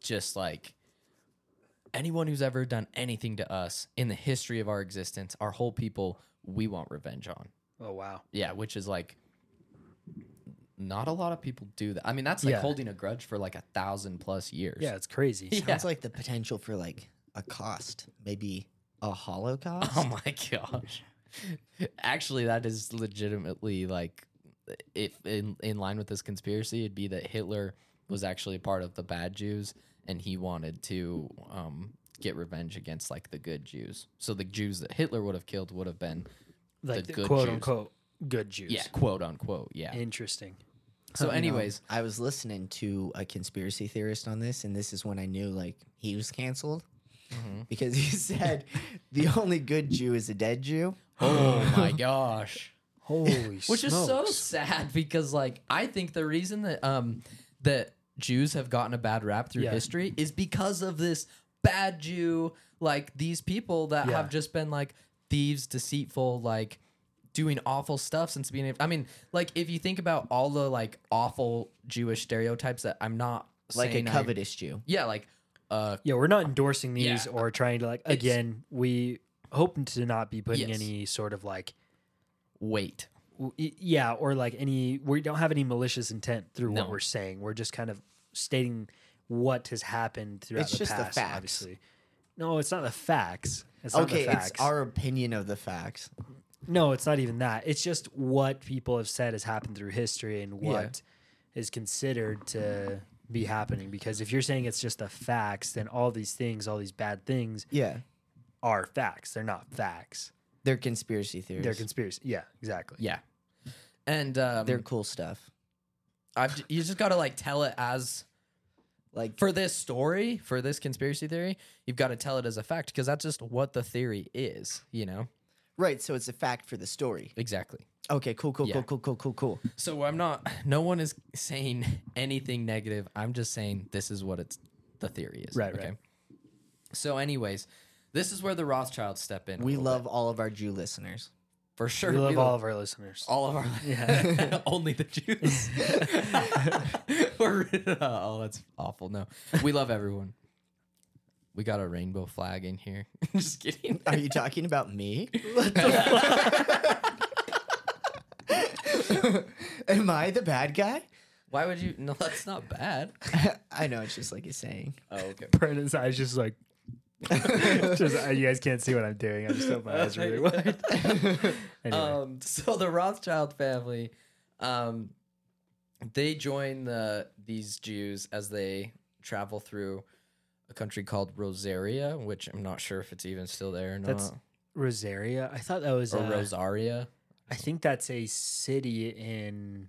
just like anyone who's ever done anything to us in the history of our existence, our whole people, we want revenge on.
Oh wow.
Yeah, which is like not a lot of people do that. I mean, that's like
Yeah.
holding a grudge for like a thousand plus years.
Yeah, it's crazy.
Yeah.
Sounds like the potential for like a cost, maybe a holocaust.
Oh my gosh. Actually, that is legitimately like if in in line with this conspiracy, it'd be that Hitler was actually a part of the bad Jews and he wanted to um get revenge against like the good Jews. So the Jews that Hitler would have killed would have been
Like
the
the
good
quote
Jews.
unquote good Jews.
yeah, quote unquote, yeah.
Interesting.
So
You know,
anyways,
I was listening to a conspiracy theorist on this, and this is when I knew like he was canceled
Mm-hmm.
because he said the only good Jew is a dead Jew.
oh my gosh.
Holy
which is so sad because like i think the reason that um that jews have gotten a bad rap through
Yeah.
history is because of this bad jew like these people that
Yeah.
have just been like thieves deceitful like doing awful stuff since being i mean like if you think about all the like awful jewish stereotypes that i'm not
Like a
saying I-
covetous Jew.
yeah like uh
Yeah, we're not endorsing these
Yeah.
or trying to like
It's-
again, we hope to not be putting
Yes.
any sort of like
wait
w- y- yeah, or like any we don't have any malicious intent through
No.
what we're saying. We're just kind of stating what has happened throughout
It's
the
just the
past,
facts.
obviously. No, it's not the facts. It's not
Okay,
the facts.
it's our opinion of the facts.
No, it's not even that. It's just what people have said has happened through history and
Yeah.
what is considered to be happening. Because if you're saying it's just the facts, then all these things, all these bad things,
Yeah,
are facts. They're not facts.
they're conspiracy theories.
They're conspiracy. Yeah, exactly.
yeah and um
they're cool stuff.
I've, you just gotta like tell it as
Like
for this story, for this conspiracy theory, you've got to tell it as a fact because that's just what the theory is, you know?
Right, so it's a fact for the story.
Exactly.
Okay, cool, cool,
Yeah.
cool, cool, cool, cool, cool.
So I'm not, no one is saying anything negative. I'm just saying this is what it's, the theory is.
Right, right.
So, anyways, this is where the Rothschilds step in. a
We
little
love
bit.
all of our Jew listeners.
for sure.
We love all of our listeners.
all of our,
Yeah.
only the Jews. We're, oh, that's awful. No, we love everyone. We got a rainbow flag in here. just kidding.
Are you talking about me? Am I the bad guy?
Why would you? No, that's not bad.
I know it's just like a saying.
Oh, okay.
Brandon's eyes just like. just, uh, you guys can't see what I'm doing. I just opened my eyes really wide. anyway,
Um, so the Rothschild family, um, they join the these Jews as they travel through a country called Rosaria, which I'm not sure if it's even still there or not.
That's Rosaria. I thought that was.
or
uh,
Rosaria.
I think that's a city in,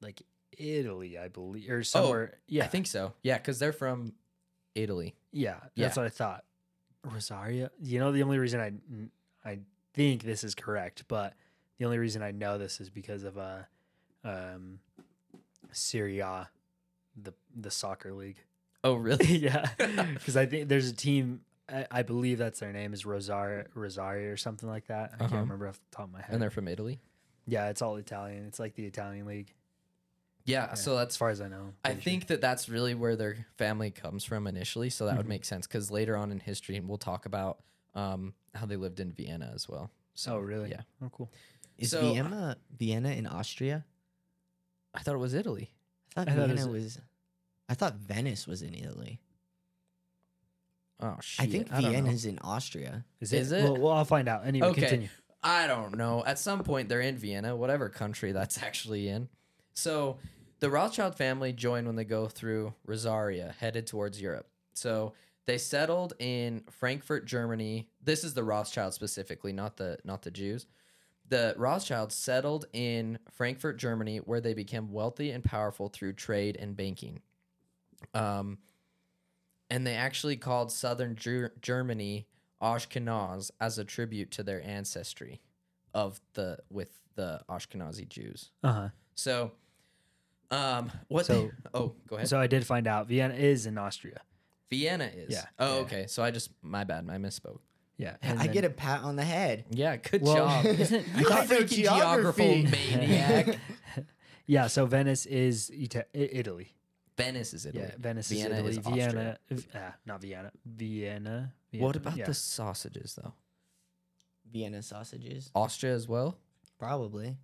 like Italy, I believe, or somewhere. yeah,
I think so. Yeah, because they're from Italy.
Yeah, that's
Yeah.
what I thought. Rosaria. You know, the only reason I I think this is correct, but the only reason I know this is because of uh, um, Serie A, the the soccer league.
Oh, really?
yeah, because I think there's a team. I, I believe that's their name is Rosaria, Rosaria or something like that. I
Uh-huh.
can't remember off the top of my head.
and they're from Italy.
yeah, it's all Italian. It's like the Italian league,
Yeah,
Yeah.
so that's
as far as I know.
I
pretty sure.
think that that's really where their family comes from initially. So that would
Mhm.
make sense because later on in history, we'll talk about um, how they lived in Vienna as well. So
Oh, really?
Yeah,
Oh, cool.
Is
So-
Vienna Vienna in Austria?
I thought it was Italy.
I thought
I thought it
Vienna
was-
was. I thought Venice was in Italy.
Oh shit!
I think
don't know.
Vienna's in Austria.
Is,
Is
it?
it?
Well, well, I'll find out. Anyway,
Okay.
continue.
I don't know. At some point, they're in Vienna, whatever country that's actually in. So the Rothschild family joined when they go through Rosaria, headed towards Europe. So they settled in Frankfurt, Germany. This is the Rothschild specifically, not the not the Jews. The Rothschilds settled in Frankfurt, Germany, where they became wealthy and powerful through trade and banking. Um, and they actually called southern Ger- Germany Ashkenaz as a tribute to their ancestry of the with the Ashkenazi Jews.
Uh huh.
So, um, what?
So-
they- oh, go ahead.
So I did find out Vienna is in Austria.
Vienna is.
Yeah,
Oh,
yeah.
okay. So I just my bad. I misspoke.
Yeah.
I get a pat on the head.
Yeah, good
Well,
job.
isn't-
you
I know
freaking
geography.
geography maniac.
Yeah. So Venice is Ita- Italy.
Venice is Italy.
Yeah. Venice
Vienna
is
is
Italy.
Austria.
Vienna. v- ah, not Vienna. Vienna. Vienna.
What about
yeah.
the sausages though?
Vienna sausages,
Austria as well.
probably.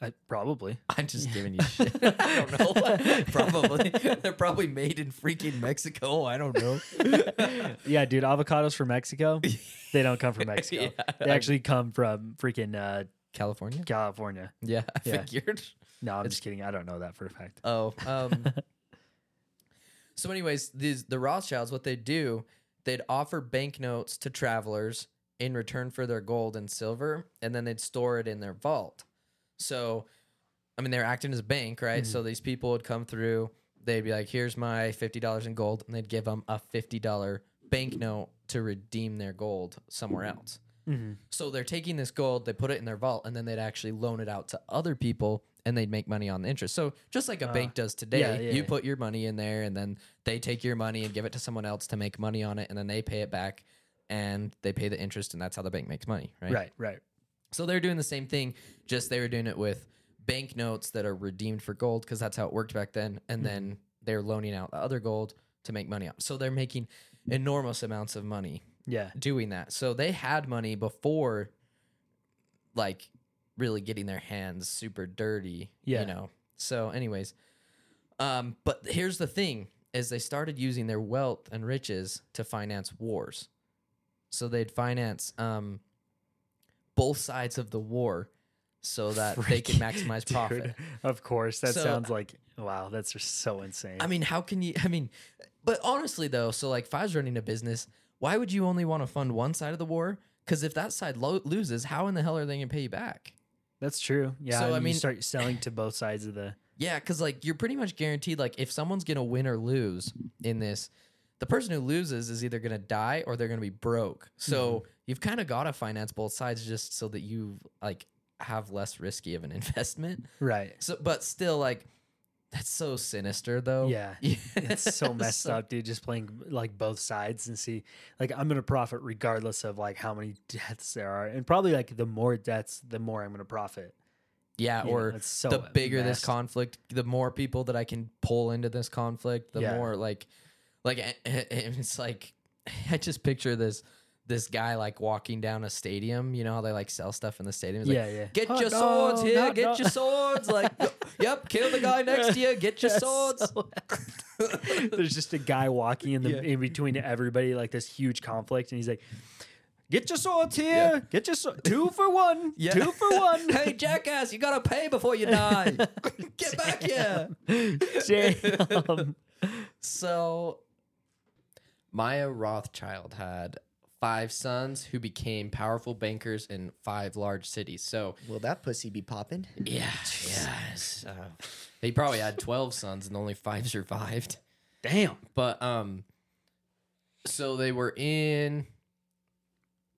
Uh, probably.
I'm just giving you shit. I don't know. probably they're probably made in freaking Mexico. I don't know.
yeah, dude. Avocados from Mexico. They don't come from Mexico.
Yeah.
They actually come from freaking uh,
California.
California.
Yeah, I
Yeah.
figured.
No, I'm
It's-
just kidding. I don't know that for a fact.
Oh, um. so, anyways, these the Rothschilds, what they do, they'd offer banknotes to travelers in return for their gold and silver, and then they'd store it in their vault. So, I mean, they're acting as a bank, right? So these people would come through. They'd be like, "Here's my fifty dollars in gold," and they'd give them a fifty dollar banknote to redeem their gold somewhere else.
Mhm.
So they're taking this gold, they put it in their vault, and then they'd actually loan it out to other people, and they'd make money on the interest. So just like a
Ah.
bank does today,
Yeah, yeah,
you
yeah.
put your money in there, and then they take your money and give it to someone else to make money on it, and then they pay it back, and they pay the interest, and that's how the bank makes money, right?
Right. Right.
So they're doing the same thing, just they were doing it with banknotes that are redeemed for gold because that's how it worked back then, and then they're loaning out the other gold to make money on. So they're making enormous amounts of money
Yeah.
doing that. So they had money before like really getting their hands super dirty,
Yeah.
you know. So anyways, um but here's the thing is they started using their wealth and riches to finance wars. So they'd finance um both sides of the war so that they could maximize
Dude,
profit.
Of course. That
So-
sounds like wow. That's just so insane.
I mean, how can you? I mean, but honestly, though, so like if I was running a business, why would you only want to fund one side of the war? Because if that side lo- loses, how in the hell are they going to pay you back?
That's true. Yeah.
So, I
you
mean-
start selling to both sides of the.
Yeah, because like you're pretty much guaranteed. Like if someone's going to win or lose in this, the person who loses is either going to die or they're going to be broke. So mm-hmm. you've kind of got to finance both sides just so that you like have less risky of an investment.
Right.
So, but still, like that's so sinister, though.
Yeah. It's so messed up, dude. Just playing like both sides and see, like, I'm gonna profit regardless of like how many deaths there are, and probably like the more deaths, the more I'm gonna profit.
Yeah,
You
or
it's so
the bigger this conflict, the more people that I can pull into this conflict, the
Yeah.
more like, like it's like, I just picture this this guy like walking down a stadium. You know how they like sell stuff in the stadium? He's like,
yeah, yeah.
Get
Oh,
your
no,
swords here.
no,
get
no.
your swords. Like, yep, kill the guy next to you. Get your
That's
swords.
so- There's just a guy walking in the
Yeah.
in between everybody, like this huge conflict, and he's like, "Get your swords here. Get your sword. Two for one.
Yeah.
Two for one."
hey, jackass, you gotta pay before you die. Get back here.
Damn.
So, Mayer Rothschild had five sons who became powerful bankers in five large cities. So,
Will that pussy be popping?
yeah, yes. Uh, they probably had 12 sons and only five survived.
Damn.
But, um, so they were in,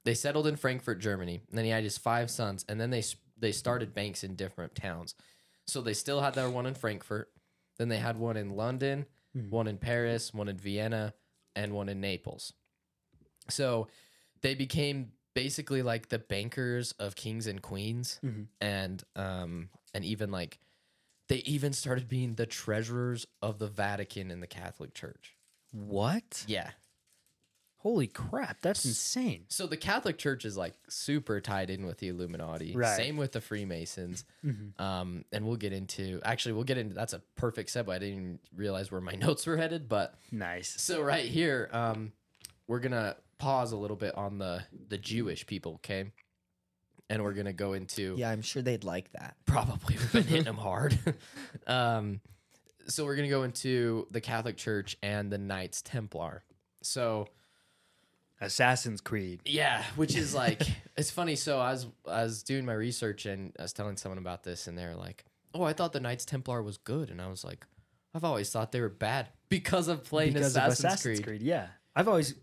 they settled in Frankfurt, Germany. And then he had his five sons. And then they, they started banks in different towns. So they still had their one in Frankfurt. Then they had one in London, one in Paris, one in Vienna, and one in Naples. So they became basically like the bankers of kings and queens,
Mhm.
and um, and even like they even started being the treasurers of the Vatican in the Catholic Church.
What?
Yeah.
Holy crap! That's insane.
So the Catholic Church is like super tied in with the Illuminati.
Right.
Same with the Freemasons.
Mhm.
Um, and we'll get into actually we'll get into that's a perfect segue. I didn't even realize where my notes were headed, but
Nice.
So right here, um, we're gonna pause a little bit on the the Jewish people. Okay, and we're gonna go into
Yeah, I'm sure they'd like that.
probably we've been hitting them hard. um, so we're gonna go into the Catholic Church and the Knights Templar. So
Assassin's Creed.
yeah, which is like it's funny. So I was I was doing my research and I was telling someone about this, and they're like, "Oh, I thought the Knights Templar was good," and I was like, "I've always thought they were bad because of playing
because
Assassin's,
of Assassin's
Creed.
Creed. Yeah, I've always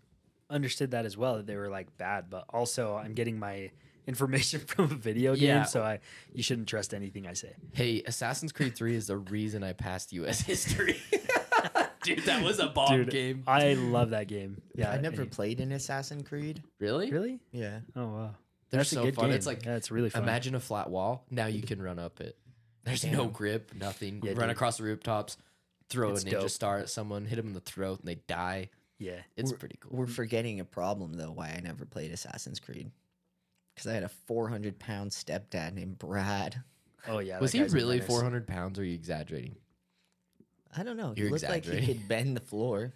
understood that as well that they were like bad, but also I'm getting my information from a video game,
Yeah.
so I you shouldn't trust anything I say.
Hey, Assassin's Creed Three is the reason I passed U.S. history. Dude, that was a bomb
Dude,
game.
I love that game. Yeah,
I never
any-
played an Assassin's Creed.
Really?
really.
Yeah.
Oh wow,
They're
that's
so
a good
fun.
game.
It's like
yeah, it's really fun.
Imagine a flat wall. Now you can run up it. There's no
Damn.
grip, nothing.
Yeah,
run
dude.
across the rooftops, throw
It's
a ninja
dope.
star at someone, hit them in the throat, and they die.
Yeah,
It's pretty cool.
We're forgetting a problem though. Why I never played Assassin's Creed? Because I had a 400 pound stepdad named Brad.
oh yeah.
Was he really 400 pounds? Or are you exaggerating?
I don't know.
You're
he looked like he
exaggerating.
could bend the floor.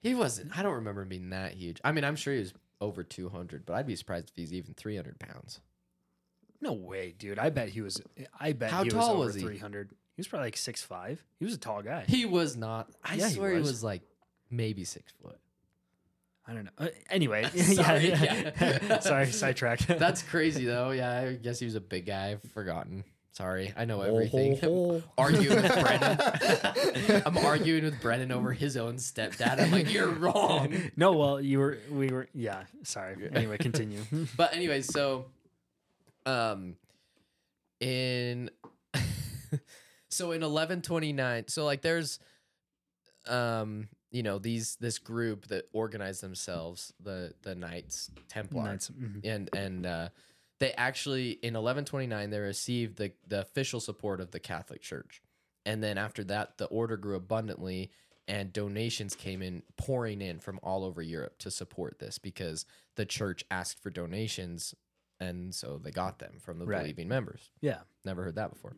He wasn't. I don't remember him being that huge. I mean, I'm sure he was over 200, but I'd be surprised if he's even 300 pounds.
No way, dude. I bet he was. I bet
How
he
tall
was over
was he?
300. He was probably like six five. He was a tall guy.
He was not. I
Yeah, he
swear he was.
was.
like maybe six foot.
I don't know. Uh, anyway,
Sorry,
yeah, yeah.
yeah.
Sorry, sidetracked.
That's crazy though. Yeah, I guess he was a big guy. I've forgotten. Sorry, I know everything.
Oh,
arguing with Brennan. I'm arguing with Brennan over his own stepdad. I'm like, you're wrong.
no. Well, you were. We were. Yeah. Sorry. Anyway, continue.
But anyway, so um in so in 1129, so like there's um you know these this group that organized themselves, the the Knights Templar.
Knights, mhm.
And and uh they actually in 1129 they received the the official support of the Catholic Church. And then after that the order grew abundantly and donations came in pouring in from all over Europe to support this because the church asked for donations and so they got them from the
Right.
believing members.
Yeah.
Never heard that before.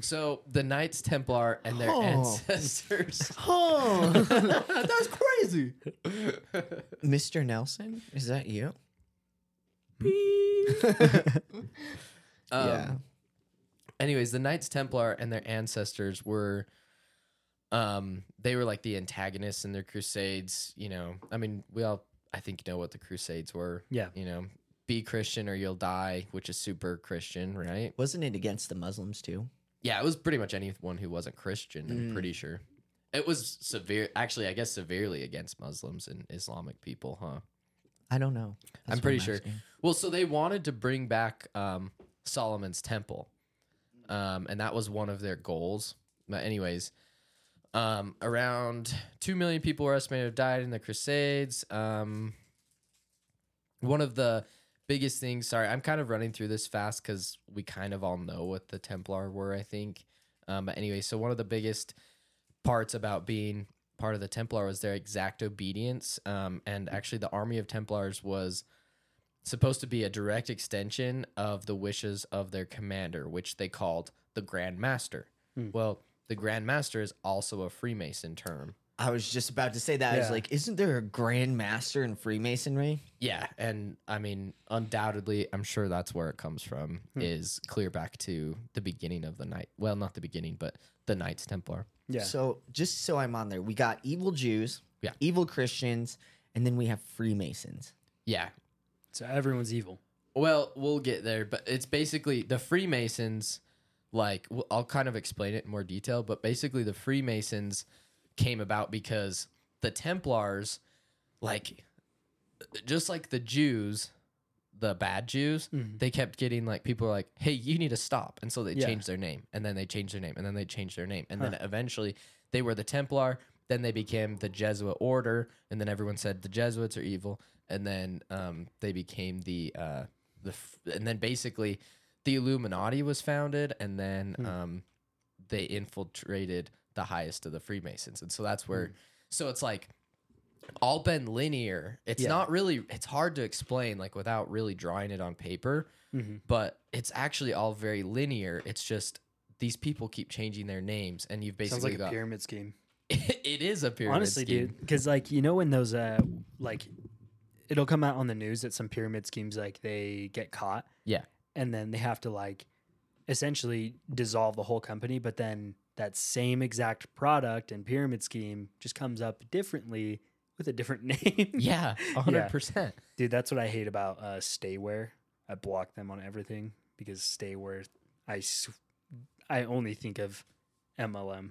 So the Knights Templar and their
Oh.
ancestors.
Oh,
That's crazy.
Mr. Nelson, is that you?
Um,
yeah.
anyways, the Knights Templar and their ancestors were um they were like the antagonists in their crusades, you know. I mean, we all I think know what the crusades were.
Yeah.
You know, be Christian or you'll die, which is super Christian, right?
Wasn't it against the Muslims too?
Yeah, it was pretty much anyone who wasn't Christian, I'm
Mm.
pretty sure. It was severe actually, I guess severely against Muslims and Islamic people, huh?
I don't know. That's
I'm
what
pretty sure.
asking.
Well, so they wanted to bring back um, Solomon's temple, um, and that was one of their goals. But anyways, um, around two million people were estimated to have died in the Crusades. Um, one of the biggest things. Sorry, I'm kind of running through this fast because we kind of all know what the Templar were. I think. Um, but anyway, so one of the biggest parts about being part of the Templar was their exact obedience. Um, and actually, the army of Templars was supposed to be a direct extension of the wishes of their commander, which they called the Grand Master.
Hmm.
Well, the Grand Master is also a Freemason term.
I was just about to say that. I was like, isn't there a Grand Master in Freemasonry?
Yeah, and I mean, undoubtedly, I'm sure that's where it comes from.
Hmm.
Is clear back to the beginning of the night. Well, not the beginning, but the Knights Templar.
Yeah.
So just so I'm on there, we got evil Jews,
Yeah.
evil Christians, and then we have Freemasons.
Yeah,
So everyone's evil.
Well, we'll get there, but it's basically the Freemasons. Like, I'll kind of explain it in more detail, but basically, the Freemasons came about because the Templars, like, just like the Jews, the bad Jews,
Mhm.
they kept getting like people were like, "Hey, you need to stop," and so they
Yeah.
changed their name, and then they changed their name, and then they changed their name, and then eventually they were the Templar. Then they became the Jesuit order, and then everyone said the Jesuits are evil, and then um, they became the uh, the and then basically the Illuminati was founded, and then
Hmm.
um, they infiltrated the highest of the Freemasons, and so that's where.
Hmm.
So it's like all been linear. It's
Yeah.
not really. It's hard to explain like without really drawing it on paper,
hmm
but it's actually all very linear. It's just these people keep changing their names, and you've
Sounds
basically
like a pyramid scheme.
it is a pyramid
Honestly,
scheme.
dude, because like you know when those uh like it'll come out on the news that some pyramid schemes like they get caught.
Yeah.
and then they have to like essentially dissolve the whole company, but then that same exact product and pyramid scheme just comes up differently with a different name.
Yeah, hundred percent.
Dude, that's what I hate about uh, Stayware. I block them on everything because Stayware, I I only think of MLM.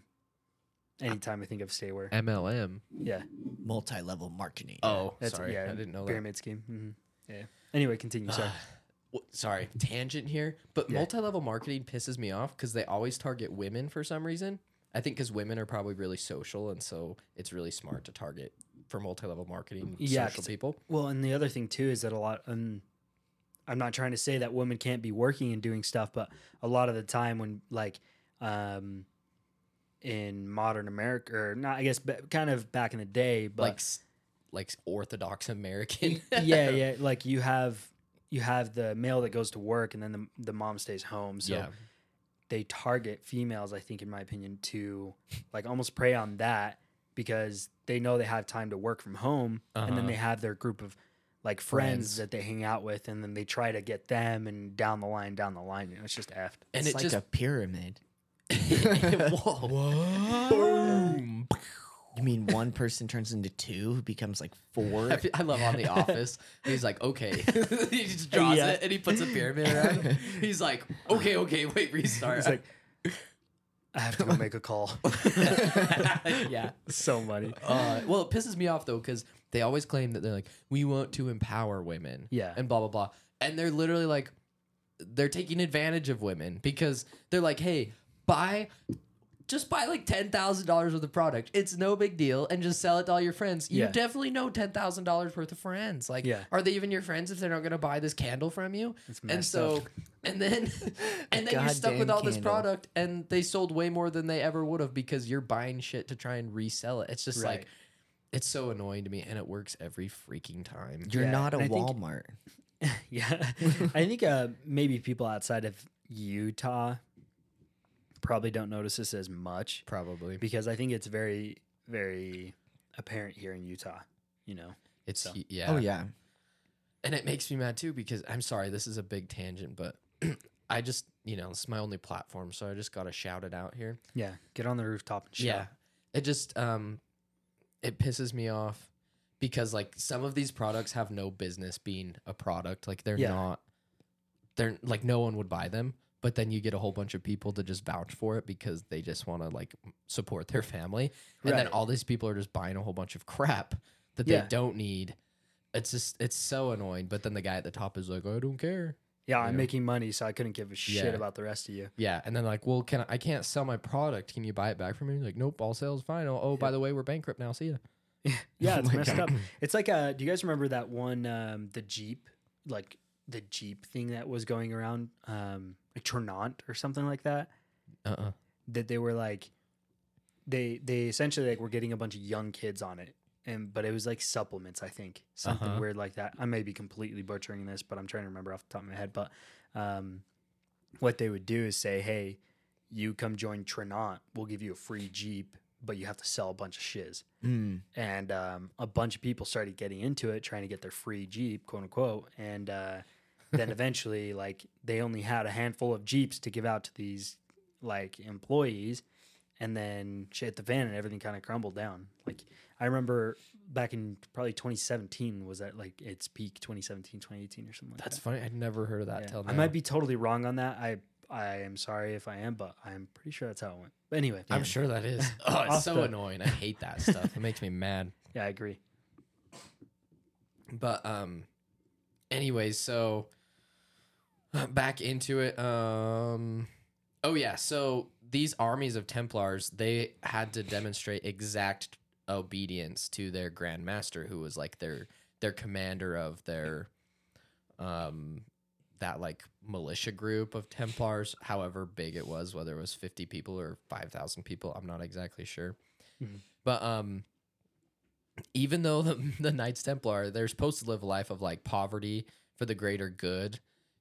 Anytime I think of Stayware,
MLM.
yeah,
Multi-level marketing.
Oh,
that's
sorry,
yeah,
I didn't know that.
pyramid scheme. hmm Yeah. Anyway, continue. Sorry.
sorry, tangent here, but
Yeah.
multi-level marketing pisses me off because they always target women for some reason. I think because women are probably really social, and so it's really smart to target for multi-level marketing
Yeah,
social
'cause-
people.
Well, and the other thing too is that a lot. Um, I'm not trying to say that women can't be working and doing stuff, but a lot of the time when like, um, in modern America, or not, I guess, ba- kind of back in the day, but
like, s- like Orthodox American.
yeah, yeah, like you have you have the male that goes to work and then the the mom stays home. So
yeah.
they target females, I think, in my opinion, to like almost prey on that because they know they have time to work from home, and then
Uh-huh.
they have their group of like friends,
Friends.
that they hang out with, and then they try to get them, and down the line, down the line, you know, it's just effed.
and
it's
it
like
just
a pyramid.
Whoa. Boom.
You mean one person turns into two, who becomes like four?
I, fe- I love on The Office. He's like, okay. he just draws
Yeah.
it and he puts a pyramid around. it. He's like, okay, okay, wait, restart.
It's like I have to go make a call.
yeah.
so funny.
Uh, well, it pisses me off though because they always claim that they're like, we want to empower women.
Yeah.
And blah blah blah, and they're literally like, they're taking advantage of women because they're like, hey, buy. Just buy like ten thousand dollars worth of product. It's no big deal, and just sell it to all your friends. You
Yeah.
definitely know ten thousand dollars worth of friends. Like,
Yeah.
are they even your friends if they're not going to buy this candle from you?
It's
and
messed
so,
up.
and then, and then you're stuck with
Goddamn
all this
candle.
product, and they sold way more than they ever would have because you're buying shit to try and resell it. It's just
Right.
like it's so annoying to me, and it works every freaking time.
You're
Yeah,
not a
and I think-
Walmart.
yeah. I think uh, maybe people outside of Utah probably don't notice this as much
Probably
because I think it's very, very apparent here in Utah. You know,
it's
So-
yeah.
Oh yeah.
and it makes me mad too because I'm sorry, this is a big tangent, but I just you know it's my only platform, so I just got to shout it out here.
yeah. Get on the rooftop and shout.
Yeah. It just um it pisses me off because like some of these products have no business being a product. Like they're
Yeah.
not they're like no one would buy them, but then you get a whole bunch of people to just vouch for it because they just want to like support their family. And then all these people are just buying a whole bunch of crap that
Yeah.
they don't need. It's just it's so annoying, but then the guy at the top is like, "I don't care."
Yeah, I'm
know?
making money, so I couldn't give a shit
Yeah.
about the rest of you.
Yeah, and then like, well, can I, I can't sell my product? Can you buy it back from me? Like, nope, all sales final Oh, oh by the way, we're bankrupt now. See ya.
Yeah,
Oh
it's
my
messed
God.
up. It's like uh do you guys remember that one um the Jeep like the Jeep thing that was going around um like Ternant or something like that
Uh uh
that they were like they they essentially like were getting a bunch of young kids on it. And but it was like supplements I think. Something
Uh-huh.
weird like that. I may be completely butchering this but I'm trying to remember off the top of my head. But um what they would do is say hey you come join Ternant we'll give you a free Jeep but you have to sell a bunch of shiz.
Mm.
and um, a bunch of people started getting into it trying to get their free jeep quote unquote. And uh, then eventually like they only had a handful of jeeps to give out to these like employees and then shit hit the fan and everything kind of crumbled down like i remember back in probably 2017 was at like its peak 2017 2018 or something like
That's
that
funny. I'd never heard of that
Yeah.
till now.
i might be totally wrong on that i i am sorry if i am but i'm pretty sure that's how it went but anyway
I'm sure that is. Oh, it's so annoying. I hate that stuff. It makes me mad.
yeah i agree
But um, anyways, so back into it. Um, oh yeah. So these armies of Templars, they had to demonstrate exact obedience to their Grand Master, who was like their their commander of their um that like militia group of Templars, however big it was, whether it was 50 people or 5,000 people, I'm not exactly sure.
Mhm.
But um even though the, the Knights Templar, they're supposed to live a life of like poverty for the greater good,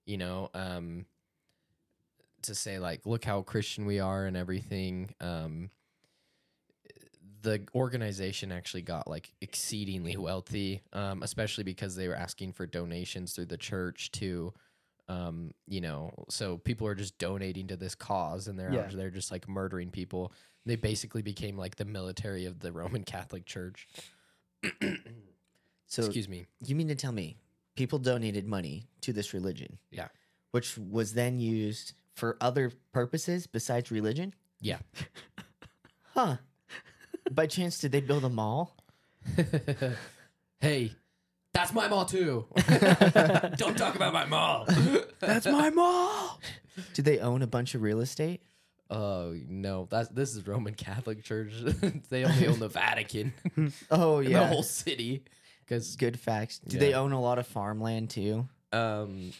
you know, um to say like look how Christian we are and everything. Um the organization actually got like exceedingly wealthy, um, especially because they were asking for donations through the church to Um, you know, so people are just donating to this cause, and they're
Yeah.
out there just like murdering people. They basically became like the military of the Roman Catholic Church.
So
Excuse me.
you mean to tell me people donated money to this religion,
Yeah.
which was then used for other purposes besides religion?
Yeah.
Huh. By chance, did they build a mall?
hey, that's my mall too. Don't talk about my mall.
That's my mall.
Did they own a bunch of real estate?
Oh no, that's this is Roman Catholic Church. they only own the Vatican,
Oh yeah,
the whole city. Because
good facts. Do they
Yeah.
own a lot of farmland too?
um,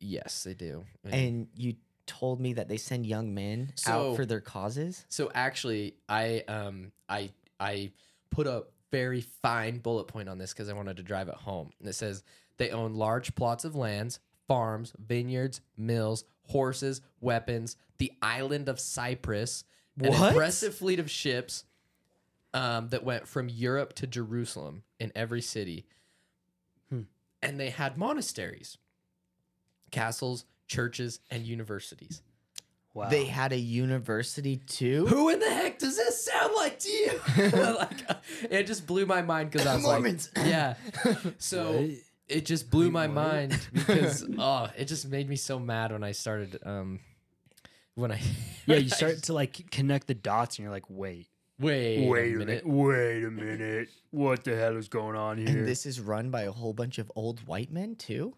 yes, they do. And
And you told me that they send young men
So-
out for their causes.
so actually, I um I I put a very fine bullet point on this because I wanted to drive it home. And it says they own large plots of lands, farms, vineyards, mills, horses, weapons, the island of Cyprus, an
What?
impressive fleet of ships um, that went from Europe to Jerusalem in every city. And they had monasteries, castles, churches, and universities.
Wow.
They had a university too.
Who in the heck does this sound like to you? like, uh, it just blew my mind because I was
Mormons.
like, yeah. So
What?
it just blew my
what?
mind because oh, it just made me so mad when I started. Um, when I
yeah, you start to like connect the dots, and you're like, wait,
wait
wait
a minute.
wait a minute, what the hell is going on here?
And this is run by a whole bunch of old white men too.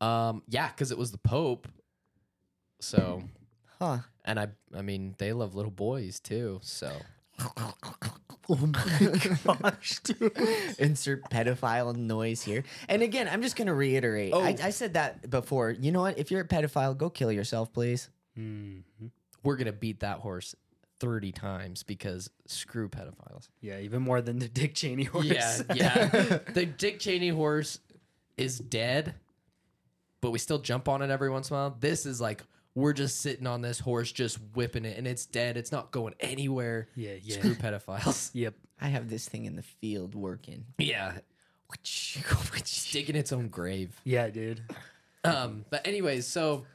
Um, yeah, because it was the Pope. So,
Huh.
and I, I mean, they love little boys too. So,
Oh my gosh, dude. Insert pedophile noise here. And again, I'm just going to reiterate. I,
Oh.
I said that before. You know what? If you're a pedophile, go kill yourself, please.
Mhm.
we're gonna beat that horse thirty times because screw pedophiles.
Yeah, even more than the Dick Cheney horse.
Yeah, yeah. the Dick Cheney horse is dead, but we still jump on it every once in a while. This is like we're just sitting on this horse, just whipping it, and it's dead. It's not going anywhere.
yeah, yeah.
Screw pedophiles.
Yep.
I have this thing in the field working.
yeah, digging its own grave.
Yeah, dude.
Um, but anyways, so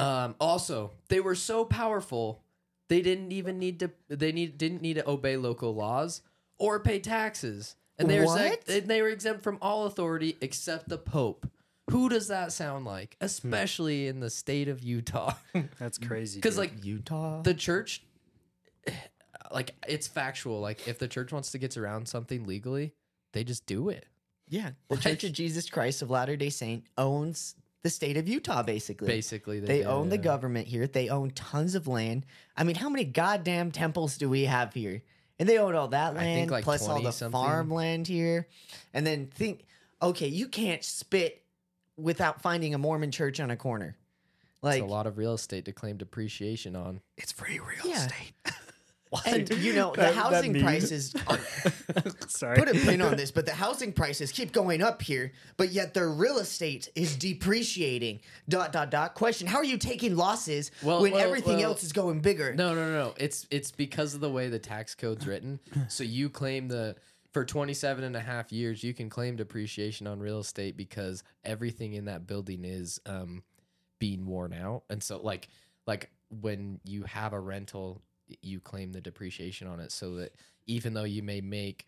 um, also they were so powerful they didn't even need to they need didn't need to obey local laws or pay taxes, and they were
What?
exempt, they were exempt from all authority except the Pope. Who does that sound like, especially in the state of Utah?
That's crazy.
Because
dude.
like
Utah.
the church, like it's factual. Like if the church wants to get around something legally, they just do it.
yeah. The Church of Jesus Christ of Latter day Saint owns the state of Utah, basically.
Basically,
They
do,
own the government here. They own tons of land. I mean, how many goddamn temples do we have here? And they own all that land,
like
plus all
20
the
something.
farmland here. And then think, okay, you can't spit without finding a Mormon church on a corner. Like,
It's a lot of real estate to claim depreciation on.
it's free real
Yeah.
estate.
and you know, the
That- that
housing prices are,
Sorry.
put a pin on this, but the housing prices keep going up here, but yet their real estate is depreciating. Dot dot dot. Question: How are you taking losses
Well-
when
well,
everything
well-
else is going bigger?
No, no, no, no. It's it's because of the way the tax code's written. So you claim the for 27 and a half years you can claim depreciation on real estate because everything in that building is um being worn out. And so like like when you have a rental you claim the depreciation on it so that even though you may make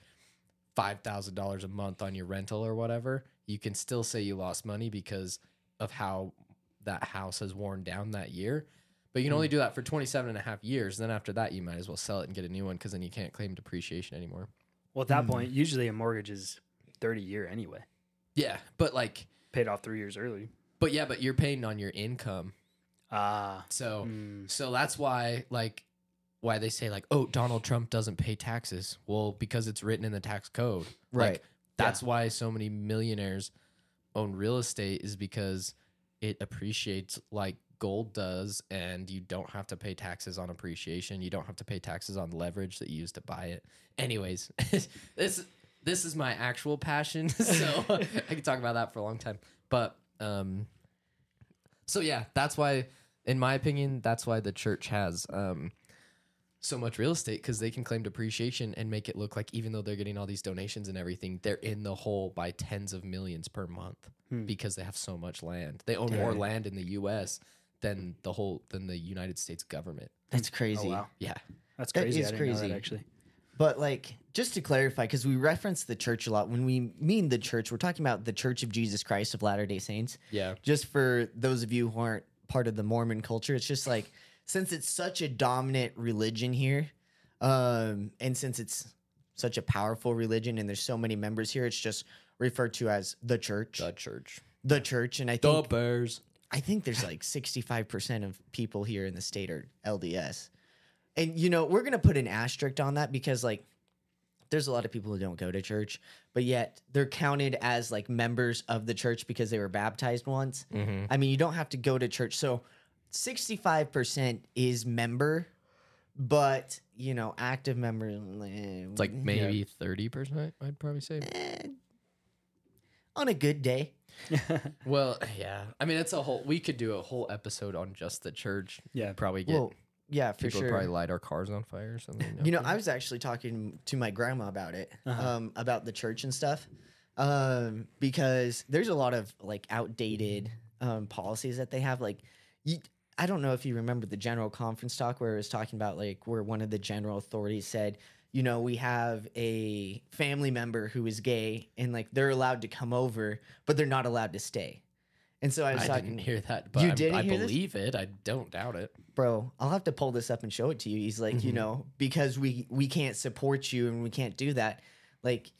$5,000 a month on your rental or whatever, you can still say you lost money because of how that house has worn down that year. But you can only do that for 27 and a half years. Then after that, you might as well sell it and get a new one because then you can't claim depreciation anymore.
well, at that point, usually a mortgage is 30 year anyway.
Yeah. But like,
Paid off three years early.
but yeah, but you're paying on your income.
Ah.
So,
Mm.
so that's why, like, why they say, like, oh, Donald Trump doesn't pay taxes. Well, because it's written in the tax code.
Right.
Like, that's why so many millionaires own real estate is because it appreciates like gold does and you don't have to pay taxes on appreciation you don't have to pay taxes on leverage that you use to buy it anyways this this is my actual passion so i could talk about that for a long time but um so yeah that's why in my opinion that's why the church has um so much real estate because they can claim depreciation and make it look like even though they're getting all these donations and everything, they're in the hole by tens of millions per month
Hmm.
because they have so much land. They own more land in the U.S. than the whole than the United States government.
That's crazy.
Oh wow,
Yeah,
that's crazy.
is
I didn't know that,
crazy.
actually.
But like, just to clarify, because we reference the church a lot. When we mean the church, we're talking about the Church of Jesus Christ of Latter Day Saints.
yeah.
Just for those of you who aren't part of the Mormon culture, it's just like since it's such a dominant religion here, um, and since it's such a powerful religion, and there's so many members here, it's just referred to as the church,
The church,
the church. And I
the
think
Bears.
I think there's like 65% of people here in the state are LDS. And you know, we're going to put an asterisk on that because like there's a lot of people who don't go to church, but yet they're counted as like members of the church because they were baptized once.
Mm-hmm.
I mean, you don't have to go to church. So 65% is member, but you know, active member eh,
It's like maybe thirty percent. I'd probably say.
eh, on a good day.
Well, yeah. I mean, it's a whole. We could do a whole episode on just the church.
Yeah.
probably get
Well, yeah, for
people
sure.
would probably light our cars on fire or something.
You know, I was actually talking to my grandma about it,
Uh-huh.
um, about the church and stuff, um, because there's a lot of like outdated um, policies that they have. Like, you, I don't know if you remember the general conference talk where it was talking about like where one of the general authorities said, you know, we have a family member who is gay and like they're allowed to come over, but they're not allowed to stay. And so I was
I
talking,
didn't hear that, but
You didn't
I
hear this?
believe it. I don't doubt it.
bro i'll have to pull this up and show it to you he's like you
Mhm.
know because we we can't support you and we can't do that like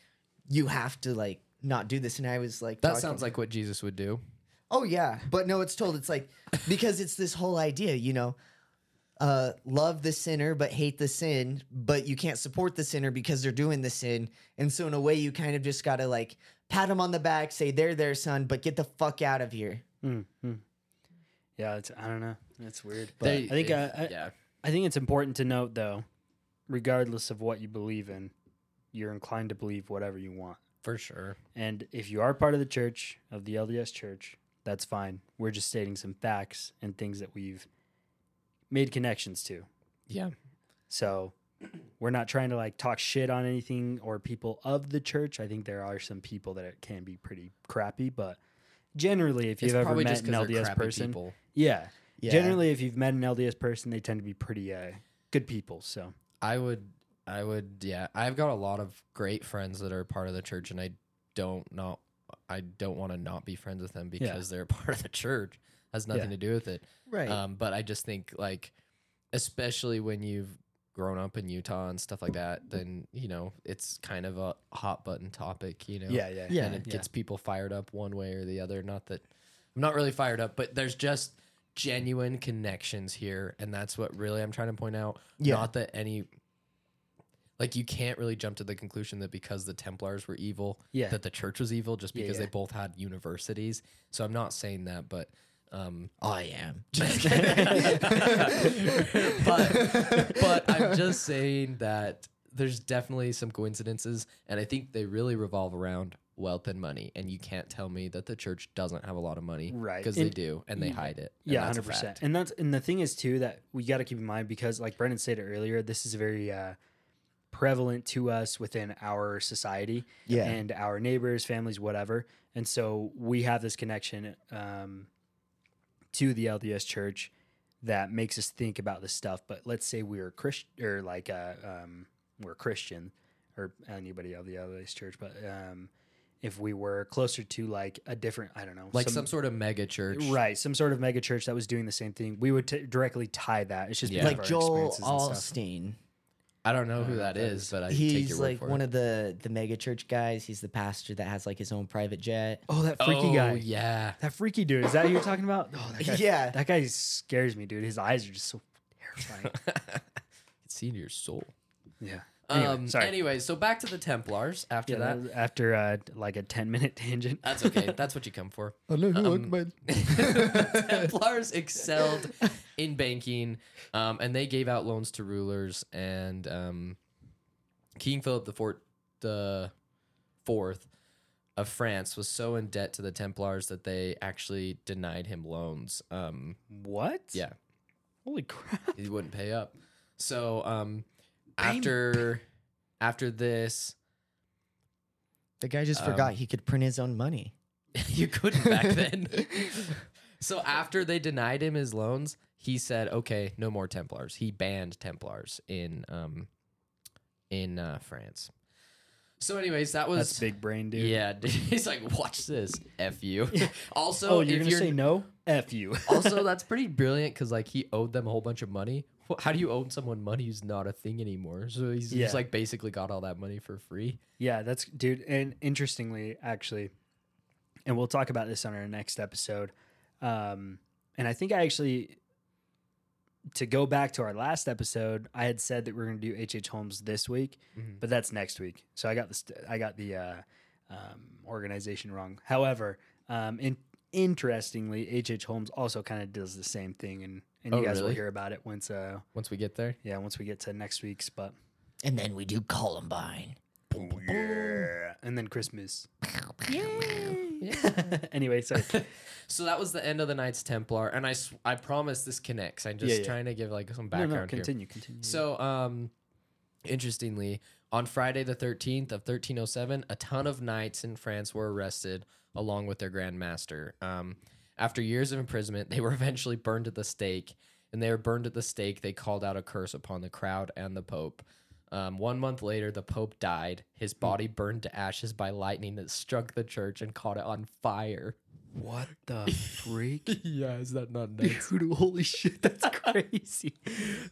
you have to like not do this and i was like
That
talking-
sounds like what Jesus would do.
Oh yeah but no it's told it's like because it's this whole idea you know uh love the sinner but hate the sin but you can't support the sinner because they're doing the sin and so in a way you kind of just gotta like pat them on the back say they're their son but get the fuck out of here
Mm, mm. Yeah, it's I don't know. It's weird. But
They-
I think
if-
uh, I,
yeah.
I think it's important to note though, regardless of what you believe in, you're inclined to believe whatever you want.
For sure.
And if you are part of the church of the LDS church, that's fine. We're just stating some facts and things that we've made connections to.
Yeah.
So we're not trying to like talk shit on anything or people of the church. I think there are some people that it can be pretty crappy, but generally, if you've
it's
ever met an LDS person, yeah,
yeah
generally if you've met an LDS person, they tend to be pretty uh, good people. So
I would, I would, yeah. I've got a lot of great friends that are part of the church, and I don't not, I don't want to not be friends with them because they're a part of the church. Has nothing
Yeah.
to do with it.
right
Um, but I just think like, especially when you've grown up in Utah and stuff like that, then you know it's kind of a hot button topic. You know.
yeah, yeah,
Yeah.
and it
yeah.
gets people fired up one way or the other. Not that I'm not really fired up, but there's just genuine connections here, and that's what really I'm trying to point out.
Yeah.
Not that any like you can't really jump to the conclusion that because the Templars were evil,
Yeah.
that the church was evil just
Yeah,
because
yeah.
they both had universities. So I'm not saying that, but um
i am
but but I'm just saying that there's definitely some coincidences, and I think they really revolve around wealth and money. And you can't tell me that the church doesn't have a lot of money,
Right.
Because they
And-
do, and they hide it. and
Yeah,
that's a
hundred percent.
fact.
And that's and the thing is too that we got to keep in mind because, like Brendan said earlier, this is a very uh, prevalent to us within our society
yeah
and our neighbors, families, whatever. And so we have this connection um, to the LDS Church that makes us think about this stuff. But let's say we were Christian or like uh, um, we're Christian or anybody of the LDS Church, but um, if we were closer to like a different, I don't know,
Like some, sort of mega church,
right some sort of mega church that was doing the same thing we would t- directly tie that it's just
Yeah.
like
our
joel
experiences and stuff.
Osteen
I don't know who
Uh,
that
that
is,
is-
but I take your
he's
word
like
for
one
it.
of the the mega church guys. He's the pastor that has like his own private jet.
Oh that freaky
oh,
guy.
yeah.
that freaky dude. Is that who you're talking about? Oh, that guy,
yeah.
That guy scares me dude. His eyes are just so terrifying.
It's seen your soul.
yeah Anyway,
um,
sorry.
Anyway, so back to the Templars. After
yeah,
that,
that was after uh, like a 10 minute tangent
that's okay. That's what you come for.
Allahu
Um,
Akbar.
Templars excelled in banking, um, and they gave out loans to rulers. And um, King Philip the Fourth, the Fourth of France, was so in debt to the Templars that they actually denied him loans. Um,
what
yeah,
holy crap
he wouldn't pay up. So um, after after this,
The guy just
Um,
forgot he could print his own money.
you couldn't back then. so after they denied him his loans, he said, "Okay, no more Templars." He banned Templars in um in uh, France. So, anyways, that was
That's big brain, dude.
Yeah, dude. he's like, "Watch this, f you." also,
Oh, you're
if
gonna
you're
say no? F you.
also that's pretty brilliant because like he owed them a whole bunch of money. Wh- How do you owe someone money who's not a thing anymore? So he's
Yeah.
just like basically got all that money for free.
Yeah, that's dude. And interestingly, actually, and we'll talk about this on our next episode. Um, and I think I actually, to go back to our last episode, I had said that we are going to do HH H. Holmes this week,
Mhm.
but that's next week. So I got the st- I got the uh, um, organization wrong. However, um, in, interestingly, HH H. Holmes also kind of does the same thing, and and you
Oh,
guys will hear about it once uh
Once we get there,
yeah once we get to next week's. But
And then we do Columbine.
yeah, and then Christmas. anyway, sorry.
so that was the end of the Knights Templar, and I sw- I promise this connects. I'm just
Yeah, yeah.
trying to give like some
no,
background
no,
here.
continue, continue.
So, um, interestingly, on Friday the 13th of 1307, a ton of knights in France were arrested along with their Grand Master. Um, after years of imprisonment, they were eventually burned at the stake. And they were burned at the stake. They called out a curse upon the crowd and the Pope. Um, one month later, the Pope died. His body burned to ashes by lightning that struck the church and caught it on fire.
what the freak?
yeah, is that not
Dude, holy shit, that's crazy.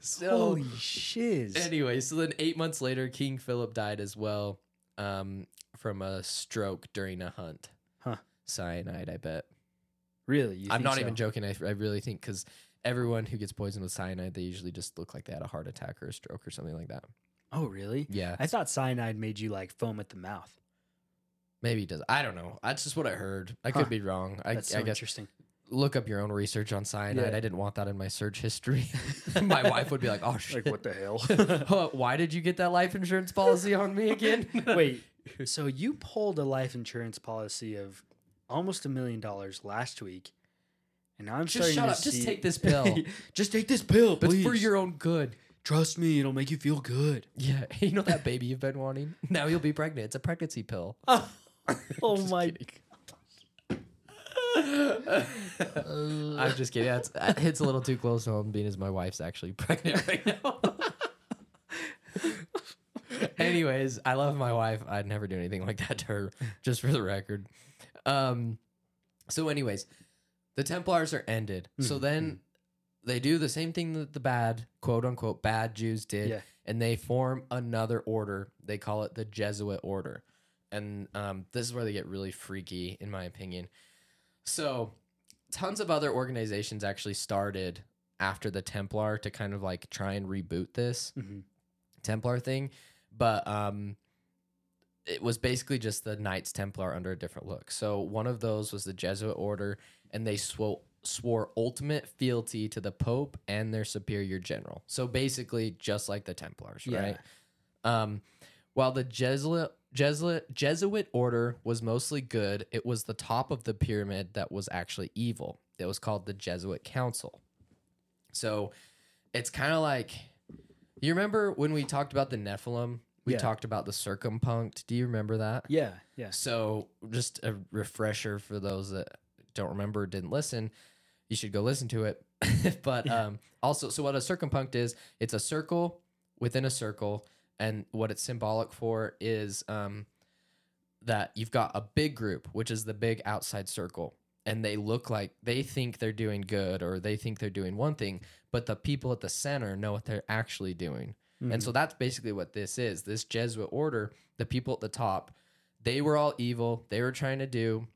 So-
holy shiz.
Anyway, so then eight months later, King Philip died as well um, from a stroke during a hunt.
Huh.
Cyanide, I bet.
really? You
I'm not
so?
even joking. I, I really think because everyone who gets poisoned with cyanide, they usually just look like they had a heart attack or a stroke or something like that.
Oh, really?
Yeah,
I thought cyanide made you like foam at the mouth.
maybe it does. I don't know. That's just what I heard. I
Huh.
could be wrong. I,
That's so
I guess
interesting.
look up your own research on cyanide.
Yeah.
I didn't want that in my search history. my wife would be like, "Oh shit,
Like, what the hell?
Huh, Why did you get that life insurance policy on me again?"
Wait, so you pulled a life insurance policy of almost a million dollars last week, and now I'm
Just
starting
shut
to
up. Just take this pill.
Just take this pill,
But
please.
for your own good.
Trust me, it'll make you feel good.
Yeah, you know that baby you've been wanting. Now you'll be pregnant. It's a pregnancy pill.
oh
Just
my!
kidding. I'm just kidding. That's, that hits a little too close to home, being as my wife's actually pregnant right now. Anyways, I love my wife. I'd never do anything like that to her, just for the record. Um, so, anyways, the Templars are ended. So
Mhm,
then they do the same thing that the bad, quote unquote, bad Jews did,
Yeah.
and they form another order. They call it the Jesuit order. And um, this is where they get really freaky, in my opinion. So, tons of other organizations actually started after the Templar to kind of like try and reboot this
Mhm.
Templar thing, but um, it was basically just the Knights Templar under a different look. So one of those was the Jesuit order, and they swore swore ultimate fealty to the Pope and their superior general. So basically, just like the Templars,
Yeah.
right? Um, while the Jesuit Jesuit Jesuit order was mostly good, it was the top of the pyramid that was actually evil. It was called the Jesuit Council. So it's kind of like you remember when we talked about the Nephilim? We
Yeah.
talked about the circumpunct. Do you remember that?
Yeah, yeah.
So, just a refresher for those that don't remember or didn't listen, you should go listen to it. but um, also, so what a circumpunct is, it's a circle within a circle, and what it's symbolic for is um, that you've got a big group, which is the big outside circle, and they look like they think they're doing good or they think they're doing one thing, but the people at the center know what they're actually doing. And so that's basically what this is. This Jesuit order, the people at the top, they were all evil. They were trying to do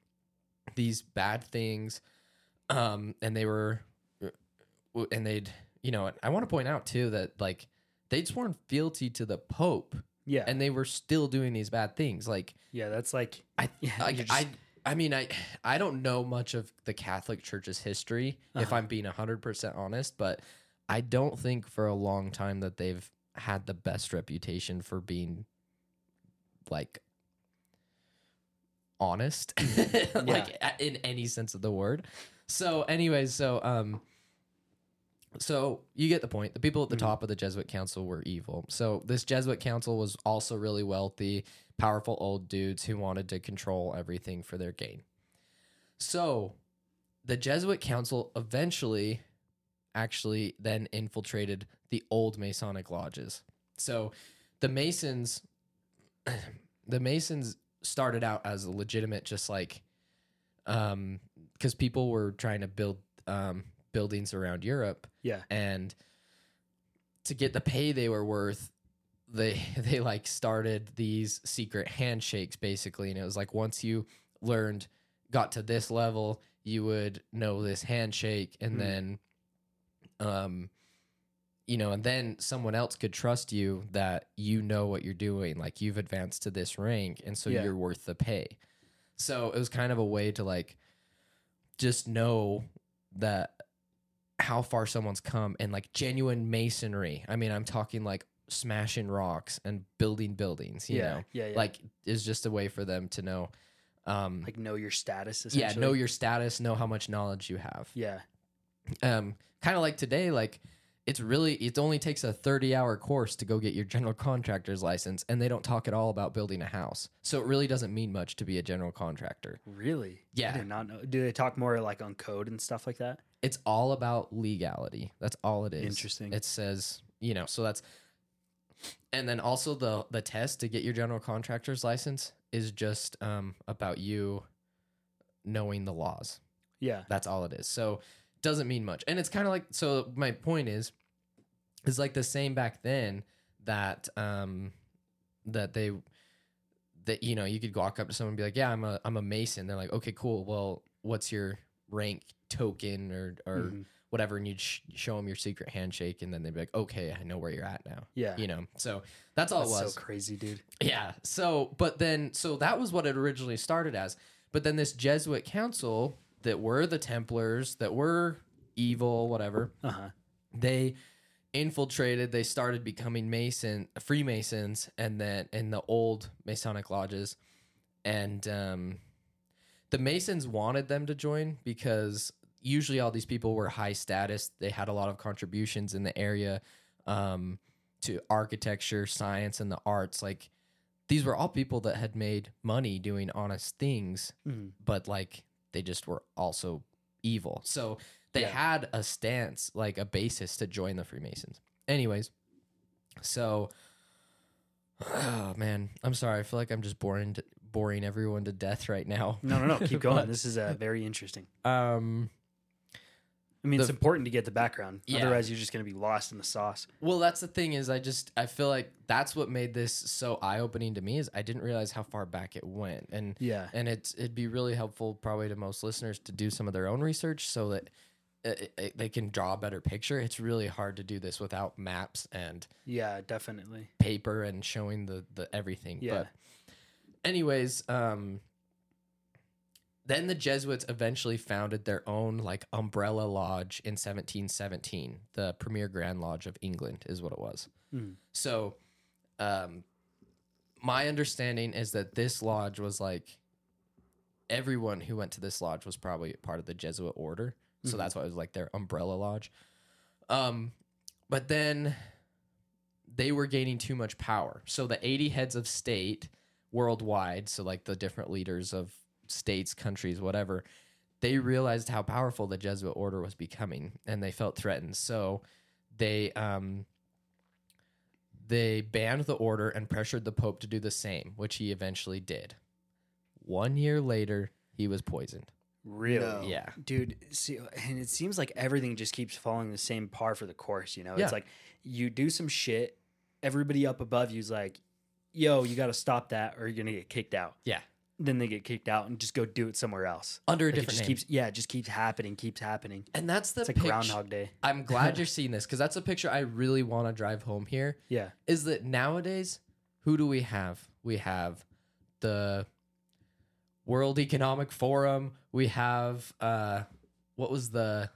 these bad things. Um, and they were, and they'd, you know, I want to point out too that like they'd sworn fealty to the Pope
yeah,
and they were still doing these bad things. Like,
yeah. That's like
I,
Yeah,
like,
just-
I, I mean, I, I don't know much of the Catholic Church's history, if
Uh-huh.
I'm being hundred percent honest, but I don't think for a long time that they've had the best reputation for being like honest, like a- in any sense of the word. So, anyways, so um, So you get the point. The people at the top of the Jesuit council were evil. So this Jesuit council was also really wealthy, powerful old dudes who wanted to control everything for their gain. So the Jesuit council eventually actually then infiltrated the old Masonic lodges. So the Masons the Masons started out as a legitimate just like um because people were trying to build um buildings around Europe
Yeah.
and to get the pay they were worth they they like started these secret handshakes basically and it was like once you learned got to this level you would know this handshake and
Hmm.
then um you know and then someone else could trust you that you know what you're doing like you've advanced to this rank and so
Yeah.
you're worth the pay so it was kind of a way to like just know that how far someone's come and like genuine masonry. I mean, I'm talking like smashing rocks and building buildings, you
yeah.
know.
yeah. Yeah.
Like is just a way for them to know um
like know your status.
yeah, know your status, know how much knowledge you have.
Yeah.
Um kind of like today like it's really it only takes a 30 hour course to go get your general contractor's license and they don't talk at all about building a house. So it really doesn't mean much to be a general contractor.
Really?
Yeah.
I did not know. Do they talk more like on code and stuff like that?
it's all about legality. That's all it is.
Interesting.
It says, you know, so that's and then also the the test to get your general contractor's license is just um about you knowing the laws.
Yeah.
That's all it is. So doesn't mean much. And it's kind of like so my point is is like the same back then that um that they that you know you could walk up to someone and be like yeah i'm a i'm a mason they're like okay cool well what's your rank token or or
Mhm.
whatever and you'd sh- show them your secret handshake and then they'd be like okay i know where you're at now
Yeah.
you know so that's all
That's
it was
so crazy, dude.
yeah. So, but then, so that was what it originally started as. But then this Jesuit council that were the Templars, that were evil, whatever,
Uh huh.
they infiltrated. They started becoming Mason, Freemasons, and then in the old Masonic lodges, and um, the Masons wanted them to join because usually all these people were high status. They had a lot of contributions in the area um, to architecture, science, and the arts. Like these were all people that had made money doing honest things,
Mhm.
but like they just were also evil. So they
Yeah.
had a stance, like a basis to join the Freemasons. Anyways, so oh man, I'm sorry. I feel like I'm just boring boring everyone to death right now.
No, no, no. Keep going.
But,
this is uh, very interesting.
um
I mean, it's important to get the background.
Yeah.
Otherwise, you're just going to be lost in the sauce.
Well, that's the thing is I just I feel like that's what made this so eye opening to me is I didn't realize how far back it went, and
Yeah.
and it's it'd be really helpful probably to most listeners to do some of their own research so that it, it, they can draw a better picture. It's really hard to do this without maps and
Yeah, definitely.
paper and showing the the everything.
Yeah.
But anyways, um then the Jesuits eventually founded their own like umbrella lodge in 1717. The Premier Grand Lodge of England is what it was.
Mm.
So um my understanding is that this lodge was like everyone who went to this lodge was probably part of the Jesuit order. So
Mhm.
that's why it was like their umbrella lodge. Um but then they were gaining too much power. So the 80 heads of state worldwide, so like the different leaders of states, countries, whatever, they realized how powerful the Jesuit order was becoming and they felt threatened. So they um they banned the order and pressured the pope to do the same, which he eventually did. 1 year later, he was poisoned.
Really?
No.
Yeah.
Dude, see, and it seems like everything just keeps following the same par for the course, you know?
Yeah.
It's like you do some shit, everybody up above you's like, yo, you got to stop that or you're going to get kicked out.
Yeah.
Then they get kicked out and just go do it somewhere else.
Under a
Like, it
different
just
name.
keeps, yeah, it just keeps happening, keeps happening.
and that's the
It's like. Groundhog Day.
I'm glad you're seeing this because that's a picture I really want to drive home here.
Yeah.
is that nowadays, who do we have? We have the World Economic Forum. We have uh, what was the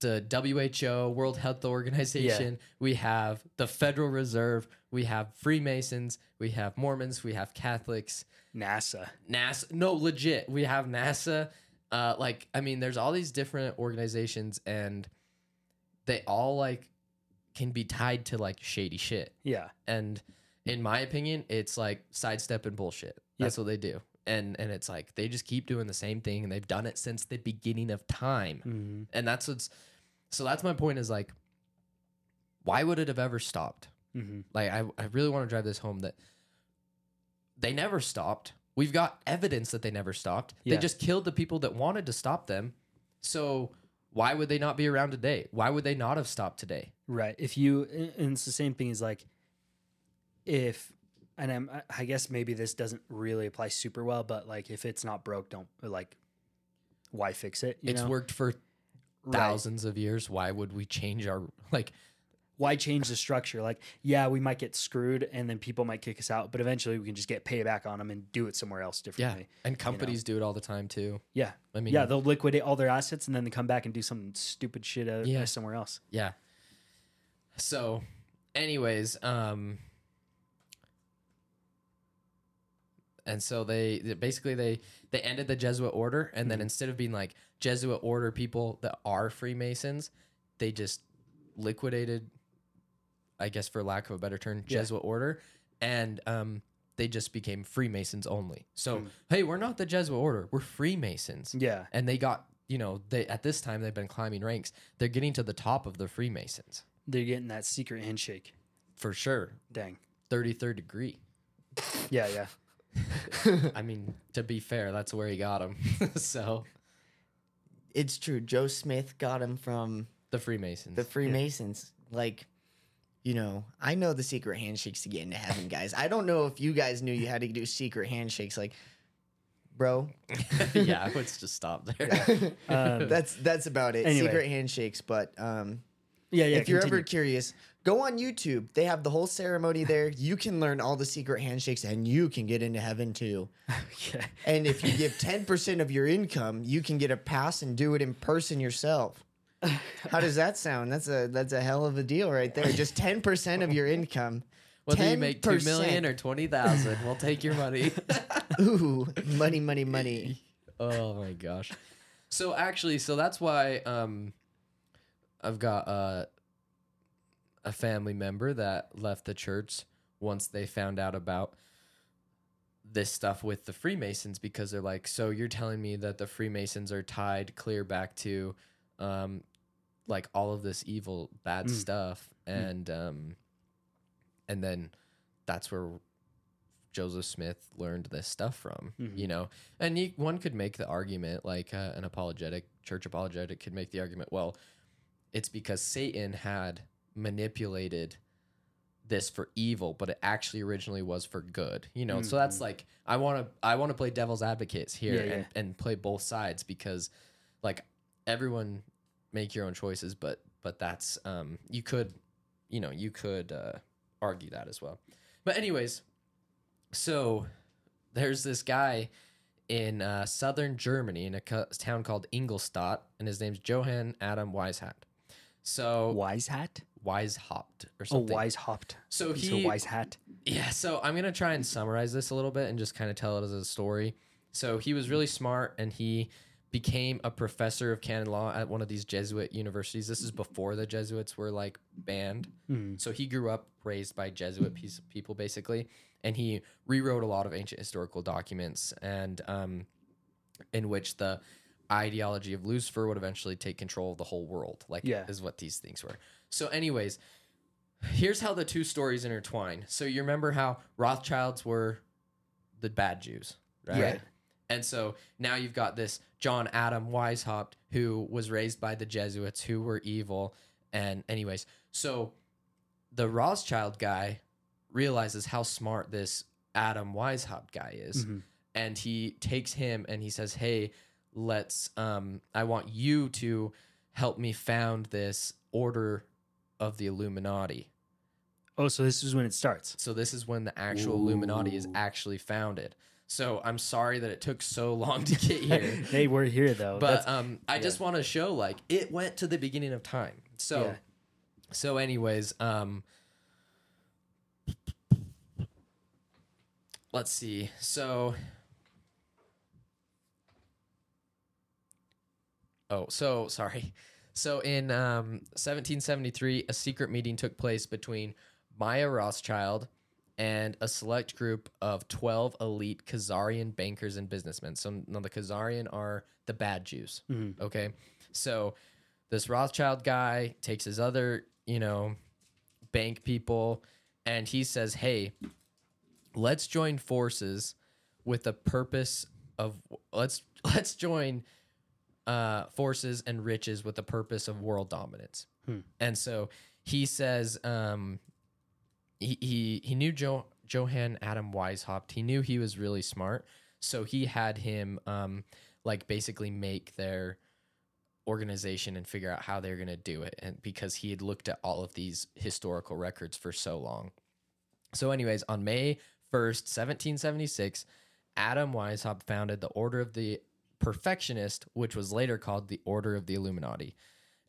the WHO, World Health Organization. We have the Federal Reserve. We have Freemasons. We have Mormons. We have Catholics.
NASA.
NASA. No, legit. We have NASA. Uh, like, I mean, there's all these different organizations, and they all like can be tied to like shady shit.
Yeah.
And in my opinion, it's like sidestepping bullshit. That's what they do. And and it's like they just keep doing the same thing and they've done it since the beginning of time.
Mhm.
And that's what's so that's my point is like why would it have ever stopped?
Mhm.
Like I, I really want to drive this home that they never stopped. We've got evidence that they never stopped.
Yeah.
They just killed the people that wanted to stop them. So why would they not be around today? Why would they not have stopped today?
Right. If you, and it's the same thing as like, if, and I'm, I- I guess maybe this doesn't really apply super well, but like if it's not broke, don't like, why fix it? You
it's
know?
worked for
Right.
thousands of years. Why would we change our like
Why change the structure? Like, yeah, we might get screwed, and then people might kick us out, but eventually we can just get payback on them and do it somewhere else differently. yeah?
And companies do it all the time too.
Yeah.
I mean
yeah, they'll liquidate all their assets and then they come back and do some stupid shit uh,
Yeah.
somewhere else.
Yeah. So, anyways, um, and so they they- basically they they ended the Jesuit order, and then instead of being like Jesuit order people that are Freemasons, they just liquidated, I guess for lack of a better term,
Yeah.
Jesuit order, and um. They just became Freemasons only. So,
Mm.
hey, we're not the Jesuit order. We're Freemasons
Yeah.
and they got you know they at this time they've been climbing ranks they're getting to the top of the freemasons
They're getting that secret handshake.
for sure
Dang.
33rd degree
Yeah, yeah.
i mean to be fair that's where he got him so
It's true. Joe Smith got him from
the freemasons
the Freemasons. Like, you know, I know the secret handshakes to get into heaven, guys. I don't know if you guys knew you had to do secret handshakes. Like, bro,
yeah let's just stop there
Um,
that's that's about it.
Anyway.
Secret handshakes. But um,
yeah, yeah.
if you're ever curious, go on YouTube. They have the whole ceremony there. You can learn all the secret handshakes, and you can get into heaven too.
yeah.
And if you give ten percent of your income, you can get a pass and do it in person yourself. How does that sound? That's a that's a hell of a deal right there. Just ten percent of your income.
whether you make 2 million
10%.
or 20000 we'll take your money
Ooh, money, money, money.
oh my gosh so actually so that's why um i've got uh, a family member that left the church once they found out about this stuff with the freemasons because they're like so you're telling me that the freemasons are tied clear back to um like all of this evil bad
Mm.
stuff and um and then that's where Joseph Smith learned this stuff from,
Mhm.
you know. And you, one could make the argument, like uh, an apologetic church apologetic could make the argument, well, it's because Satan had manipulated this for evil, but it actually originally was for good, you know. So that's like I want to I want to play devil's advocates here
Yeah,
and
yeah.
and play both sides because like everyone make your own choices, but but that's um you could you know you could uh, argue that as well. But anyways, so there's this guy in uh, southern Germany in a co- town called Ingolstadt, and his name's Johann Adam Weishaupt. So
Wise hat?
Weishaupt or
Oh,
something.
wise hopped.
So
He's
he
hat.
yeah, so I'm gonna try and summarize this a little bit and just kind of tell it as a story. So he was really smart and he became a professor of canon law at one of these Jesuit universities. This is before the Jesuits were like banned.
Mhm.
So he grew up raised by Jesuit people basically, and he rewrote a lot of ancient historical documents and um, in which the ideology of Lucifer would eventually take control of the whole world. Like
Yeah.
is what these things were. So, anyways, here's how the two stories intertwine. So you remember how Rothschilds were the bad Jews, right?
Yeah.
And so now you've got this John Adam Weishaupt who was raised by the Jesuits who were evil. And anyways, so the Rothschild guy realizes how smart this Adam Weishaupt guy is.
Mhm.
And he takes him and he says, Hey, let's um I want you to help me found this order of the Illuminati.
Oh, so this is when it starts.
So this is when the actual Illuminati is actually founded. So I'm sorry that it took so long to get here.
hey, we're here though.
but um I just want to show like it went to the beginning of time. So
Yeah.
so anyways, um let's see. So Oh, so sorry. So in um, 1773, a secret meeting took place between Mayer Rothschild and a select group of 12 elite Khazarian bankers and businessmen. So now the Khazarian are the bad Jews. Okay. So this Rothschild guy takes his other, you know, bank people and he says, hey, let's join forces with the purpose of let's let's join uh, forces and riches with the purpose of world dominance. And so he says um, he, he he knew jo- Johann Adam Weishaupt. He knew he was really smart, so he had him um, like basically make their organization and figure out how they're going to do it and because he had looked at all of these historical records for so long. So anyways, on May 1st, 1776, Adam Weishaupt founded the Order of the Perfectionist, which was later called the Order of the Illuminati.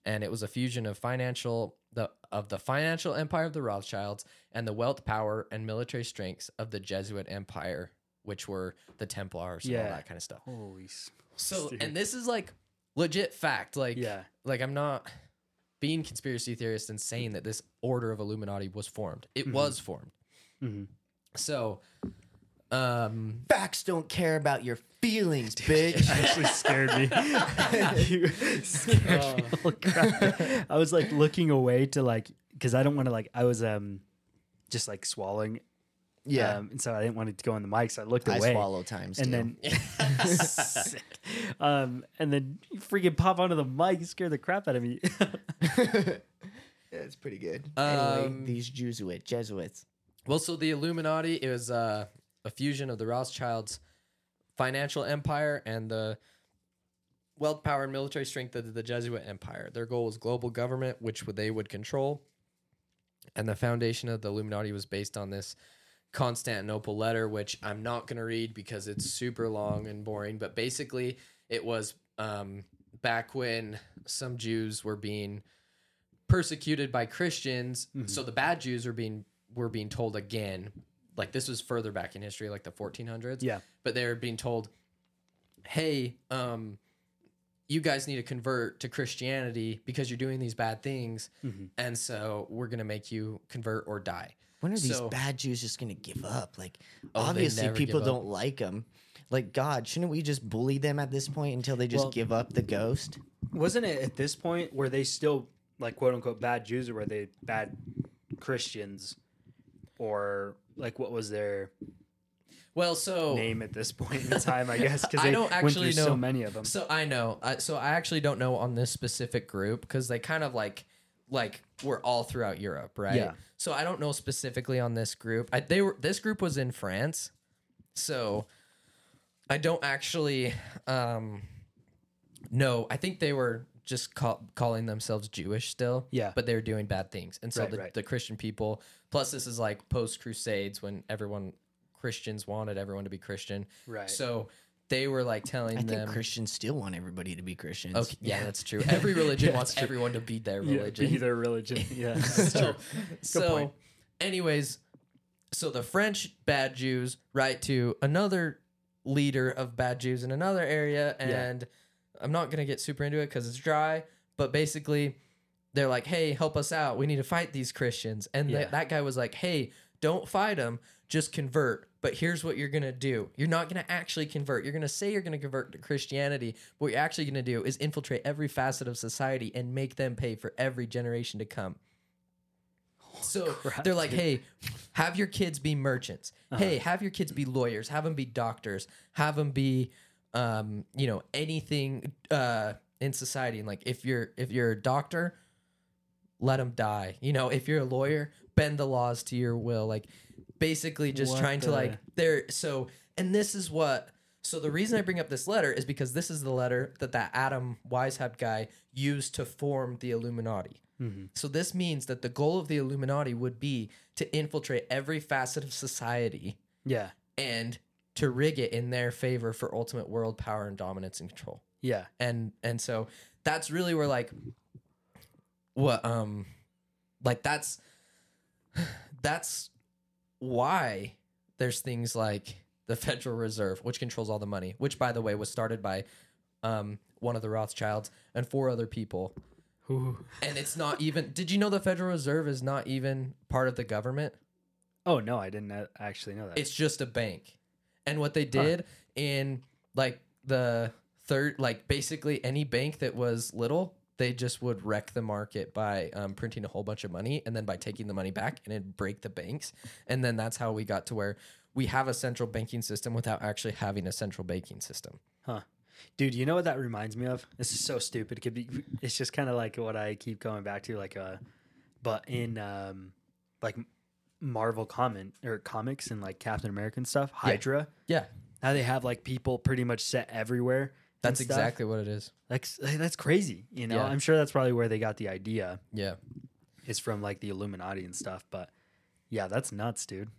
And it was a fusion of financial the of the financial empire of the Rothschilds and the wealth, power, and military strengths of the Jesuit empire, which were the Templars and all that kind of stuff.
Holy.
So,
dude.
and this is like legit fact. Like,
Yeah.
like I'm not being conspiracy theorist and saying that this order of Illuminati was formed. It was formed.
Mhm.
So, um,
Facts don't care about your feelings, bitch.
actually scared me. You scared me. Holy crap. I was like looking away to like because I don't want to like I was um just like swallowing.
yeah.
Um, and so I didn't want it to go on the mic, so I looked
I
away.
swallow times
and
two.
then um and then you freaking pop onto the mic and scare the crap out of me.
yeah, it's pretty good. anyway,
Um,
these Jesuit Jesuits.
well, so the Illuminati it was uh, a fusion of the Rothschilds' financial empire and the wealth, power, and military strength of the Jesuit empire. Their goal was global government, which they would control. And the foundation of the Illuminati was based on this Constantinople letter, which I'm not going to read because it's super long and boring. But basically, it was um, back when some Jews were being persecuted by Christians. So the bad Jews were being were being told again, like this was further back in history, like the 1400s.
Yeah.
But they were being told, "Hey, um, you guys need to convert to Christianity because you're doing these bad things, and so we're gonna make you convert or die."
When are these bad Jews just going to give up? Like,
Oh,
obviously, people don't like them. Like, God, shouldn't we just bully them at this point until they just
Well-
give up the ghost?
Wasn't it at this point were they still like quote unquote bad Jews or were they bad Christians? Or like what was their
Well, so
name at this point in time, I guess, because
I don't actually know
so many of them.
So I know. I, so I actually don't know on this specific group because they kind of like like were all throughout Europe, right?
Yeah.
So I don't know specifically on this group. I, they were this group was in France, so I don't actually um know. I think they were just call, calling themselves Jewish still.
Yeah.
But they were doing bad things, and so
Right,
the,
right.
the Christian people. Plus, this is like post Crusades when everyone Christians wanted everyone to be Christian.
Right.
So they were like telling
I think
them.
Christians still want everybody to be Christians.
Okay, yeah, that's true. Every religion
Yeah,
wants
true.
everyone to be their
Yeah,
religion.
be their religion. Yeah, that's
so,
true.
so
point.
anyways, so the French bad Jews write to another leader of bad Jews in another area,
Yeah.
I'm not gonna get super into it because it's dry, but basically, they're like, "Hey, help us out. We need to fight these Christians." And
Yeah.
that that guy was like, "Hey, don't fight them. Just convert." But here's what you're gonna do. You're not gonna actually convert. You're gonna say you're gonna convert to Christianity. But what you're actually gonna do is infiltrate every facet of society and make them pay for every generation to come. So
crap,
they're like,
dude.
hey, have your kids be merchants.
Uh-huh.
Hey, have your kids be lawyers. Have them be doctors. Have them be, um, you know, anything uh, in society. And like, if you're if you're a doctor, let them die. You know, if you're a lawyer, bend the laws to your will. Like, basically, just
What
trying to
the-
like there. So, and this is what. So the reason I bring up this letter is because this is the letter that that Adam Weishaupt guy used to form the Illuminati.
Mm-hmm.
So this means that the goal of the Illuminati would be to infiltrate every facet of society
Yeah,
and to rig it in their favor for ultimate world power and dominance and control.
yeah,
And and so that's really where like what um like that's that's why there's things like the Federal Reserve, which controls all the money, which by the way was started by um one of the Rothschilds and four other people
Ooh.
and it's not even. Did you know the Federal Reserve is not even part of the government?
Oh no, I didn't actually know that.
It's just a bank. And what they did in like the third, like basically any bank that was little, they just would wreck the market by um, printing a whole bunch of money and then by taking the money back and it'd break the banks. And then that's how we got to where we have a central banking system without actually having a central banking system.
Huh. Dude, you know what that reminds me of? This is so stupid. It could be it's just kind of like what I keep going back to like uh but in um like Marvel comment or comics and like Captain America and stuff, Hydra,
Yeah,
how they have like people pretty much set everywhere.
that's
stuff.
exactly what it is.
like that's crazy, you know.
Yeah.
I'm sure that's probably where they got the idea
Yeah.
is from like the Illuminati and stuff, but yeah, that's nuts, dude.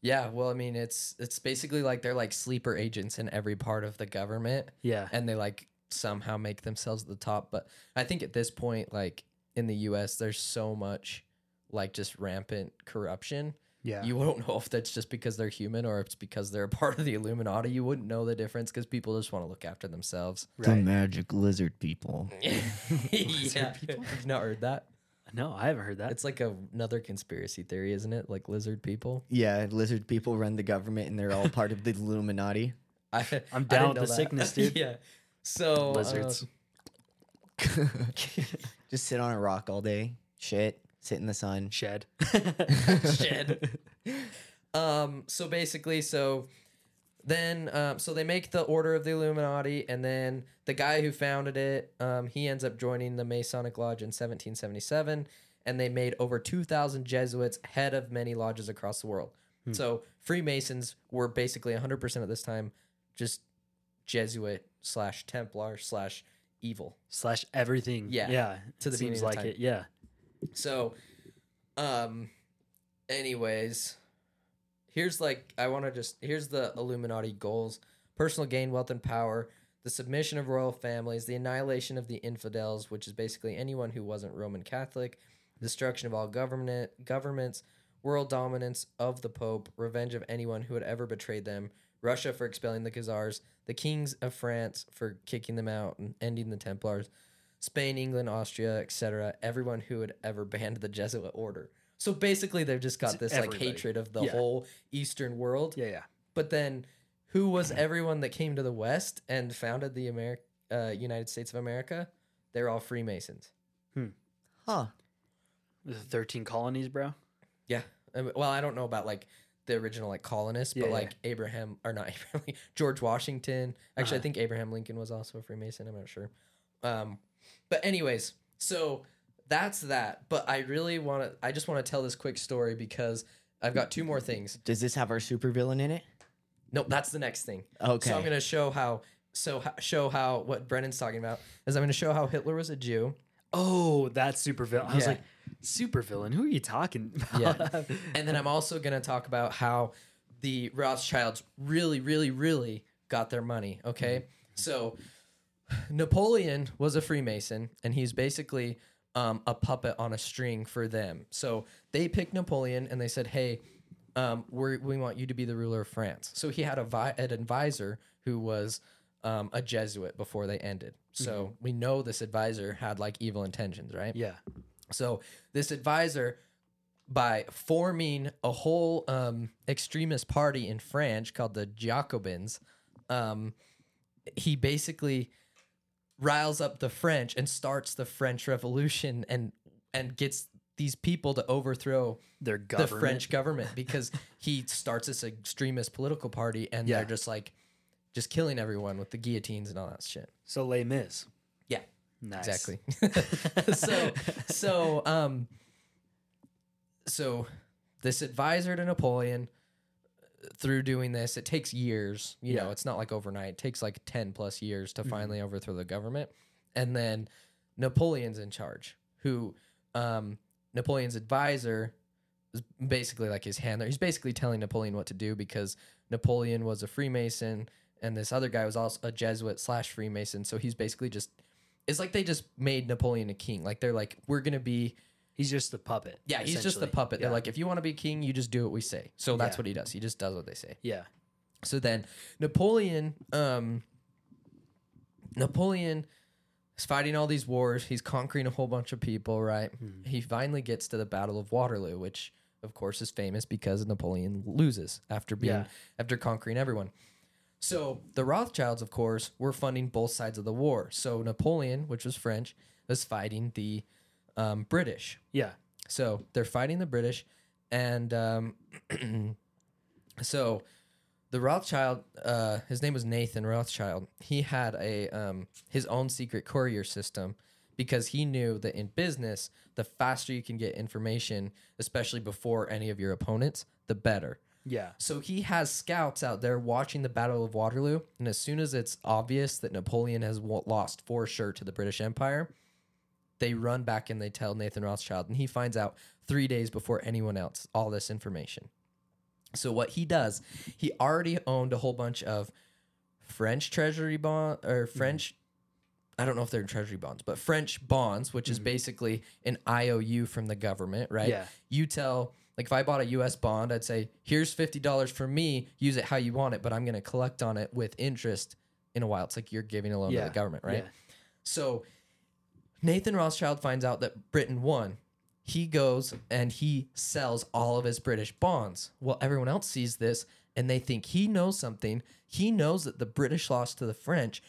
Yeah, well, I mean, it's it's basically like they're like sleeper agents in every part of the government.
Yeah.
and they like somehow make themselves at the top. But I think at this point, like in the U.S., there's so much like just rampant corruption.
Yeah.
You won't know if that's just because they're human or if it's because they're a part of the Illuminati. You wouldn't know the difference because people just want to look after themselves.
The
right.
magic lizard people.
yeah, you've not heard that.
No, I haven't heard that.
It's like a, another conspiracy theory, isn't it? Like lizard people.
Yeah, lizard people run the government and they're all part of the Illuminati.
I,
I'm down
didn't
with
know
the
that.
sickness, dude.
yeah. So uh,
Lizards.
Just sit on a rock all day, shit, sit in the sun.
Shed.
Shed. um so basically so then um so they make the order of the illuminati and then the guy who founded it um he ends up joining the masonic lodge in 1777 and they made over 2000 jesuits head of many lodges across the world so freemasons were basically 100% at this time just jesuit slash templar slash evil
slash everything.
Yeah,
yeah.
to the beginning
seems
of
like
time.
it. Yeah,
So, um, anyways, here's like I want to just here's the Illuminati goals: personal gain, wealth, and power. The submission of royal families, the annihilation of the infidels, which is basically anyone who wasn't Roman Catholic, destruction of all government governments, world dominance of the Pope, revenge of anyone who had ever betrayed them, Russia for expelling the Khazars, the kings of France for kicking them out and ending the Templars, Spain, England, Austria, etc. Everyone who had ever banned the Jesuit order. So basically, they've just got
It's
this like hatred of the
Yeah.
whole Eastern world.
yeah, yeah.
But then, who was everyone that came to the West and founded the Ameri- uh, United States of America? They're all Freemasons.
Huh.
The thirteen colonies, bro.
Yeah. I mean, well, I don't know about like the original like colonists,
Yeah,
but
yeah.
like Abraham or not Abraham, George Washington. Actually, I
Uh-huh.
think Abraham Lincoln was also a Freemason. I'm not sure. Um, but anyways, so that's that. But I really want to. I just want to tell this quick story because I've got two more things.
Does this have our supervillain in it?
Nope, that's the next thing.
Okay.
So I'm gonna show how. So show how what Brennan's talking about is I'm gonna show how Hitler was a Jew.
Oh, that's super villain. I was like, super villain. Who are you talking about?
Yeah. and then I'm also going to talk about how the Rothschilds really, really, really got their money. Okay. Mm-hmm. So Napoleon was a Freemason and he's basically um, a puppet on a string for them. So they picked Napoleon and they said, hey, um, we want you to be the ruler of France. So he had a vi- an advisor who was um, a Jesuit before they ended. So we know this advisor had like evil intentions, right?
yeah.
So this advisor, by forming a whole um, extremist party in France called the Jacobins, um, he basically riles up the French and starts the French Revolution and and gets these people to overthrow
Their
the. French government because he starts this extremist political party and
Yeah.
they're just like just killing everyone with the guillotines and all that shit.
So Les Mis.
Yeah.
Nice.
Exactly. so so um so this advisor to Napoleon through doing this, it takes years. You know, it's not like overnight. It takes like 10 plus years to finally overthrow the government. And then Napoleon's in charge, who um Napoleon's advisor is basically like his handler. He's basically telling Napoleon what to do because Napoleon was a Freemason and this other guy was also a Jesuit slash Freemason. So he's basically just it's like they just made Napoleon a king. Like they're like, we're gonna be
He's just the puppet.
yeah, he's just the
essentially.
puppet. They're
Yeah.
like, if you want to be king, you just do what we say. So that's
Yeah.
what he does. He just does what they say.
yeah.
So then Napoleon, um, Napoleon is fighting all these wars. He's conquering a whole bunch of people, right?
Hmm.
He finally gets to the Battle of Waterloo, which of course is famous because Napoleon loses after being
Yeah.
after conquering everyone. So the Rothschilds, of course, were funding both sides of the war. So Napoleon, which was French, was fighting the um, British.
Yeah.
So they're fighting the British, and um, so the Rothschild, uh, his name was Nathan Rothschild. He had a um, his own secret courier system because he knew that in business, the faster you can get information, especially before any of your opponents, the better.
Yeah.
So he has scouts out there watching the Battle of Waterloo, and as soon as it's obvious that Napoleon has wa- lost for sure to the British Empire, they run back and they tell Nathan Rothschild, and he finds out three days before anyone else all this information. So what he does, he already owned a whole bunch of French treasury bond or mm-hmm. French. I don't know if they're treasury bonds, but French bonds, which is mm-hmm. basically an IOU from the government, right?
Yeah.
You tell, like, if I bought a US bond, I'd say, here's $50 for me, use it how you want it, but I'm going to collect on it with interest in a while. It's like you're giving a loan
Yeah.
to the government, right?
Yeah.
So Nathan Rothschild finds out that Britain won. He goes and he sells all of his British bonds. Well, everyone else sees this and they think he knows something. He knows that the British lost to the French.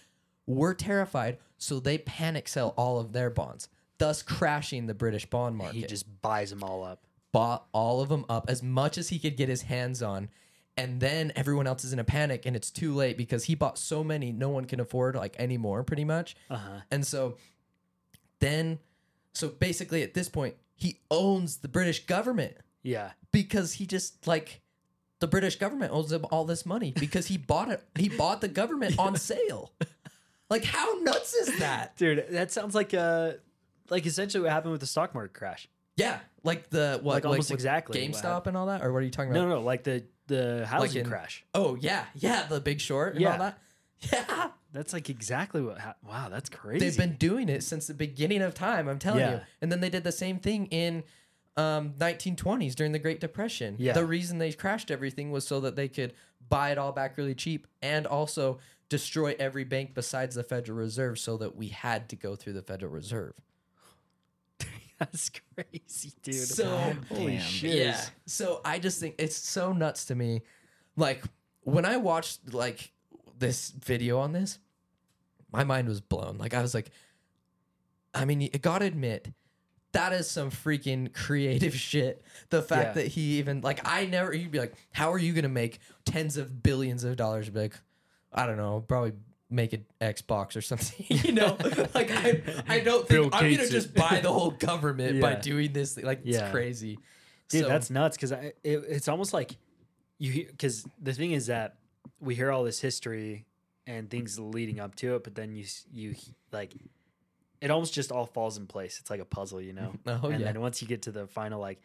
We're terrified, so they panic sell all of their bonds, thus crashing the British bond market
He just buys them all up.
bought all of them up as much as he could get his hands on. And then everyone else is in a panic and it's too late because he bought so many no one can afford like anymore pretty much.
Uh-huh.
And so then so basically at this point he owns the British government
Yeah.
because he just like the British government owes him all this money because he bought it he bought the government on sale. Like how nuts is that?
Dude, that sounds like uh like essentially what happened with the stock market crash.
Yeah, like the what
Like almost exactly what
GameStop
happened.
and all that or what are you talking about?
No, no, no, like the the housing
in-
crash.
Oh yeah, yeah, the Big Short and
Yeah.
all that. Yeah,
That's like exactly what happened. Wow, that's crazy.
they've been doing it since the beginning of time. I'm telling you. And then they did the same thing in um, 1920s during the Great Depression.
Yeah.
The reason they crashed everything was so that they could buy it all back really cheap and also destroy every bank besides the Federal Reserve, so that we had to go through the Federal Reserve.
That's crazy, dude.
So
holy shit.
Yeah. So I just think it's so nuts to me. Like when I watched like this video on this, my mind was blown. Like I was like, I mean, you gotta admit, that is some freaking creative shit. The fact
Yeah.
that he even like I never you'd be like, how are you gonna make tens of billions of dollars? You'd be like, I don't know, probably make an Xbox or something. you know, like I, I don't think
Bill
I'm gonna
Gates it.
just buy the whole government by
Yeah.
doing this. thing. Like it's
Yeah.
crazy.
Dude, that's nuts because it, it's almost like you because the thing is that we hear all this history and things leading up to it, but then you you like it almost just all falls in place. It's like a puzzle, you know.
Oh,
and
yeah.
then once you get to the final, like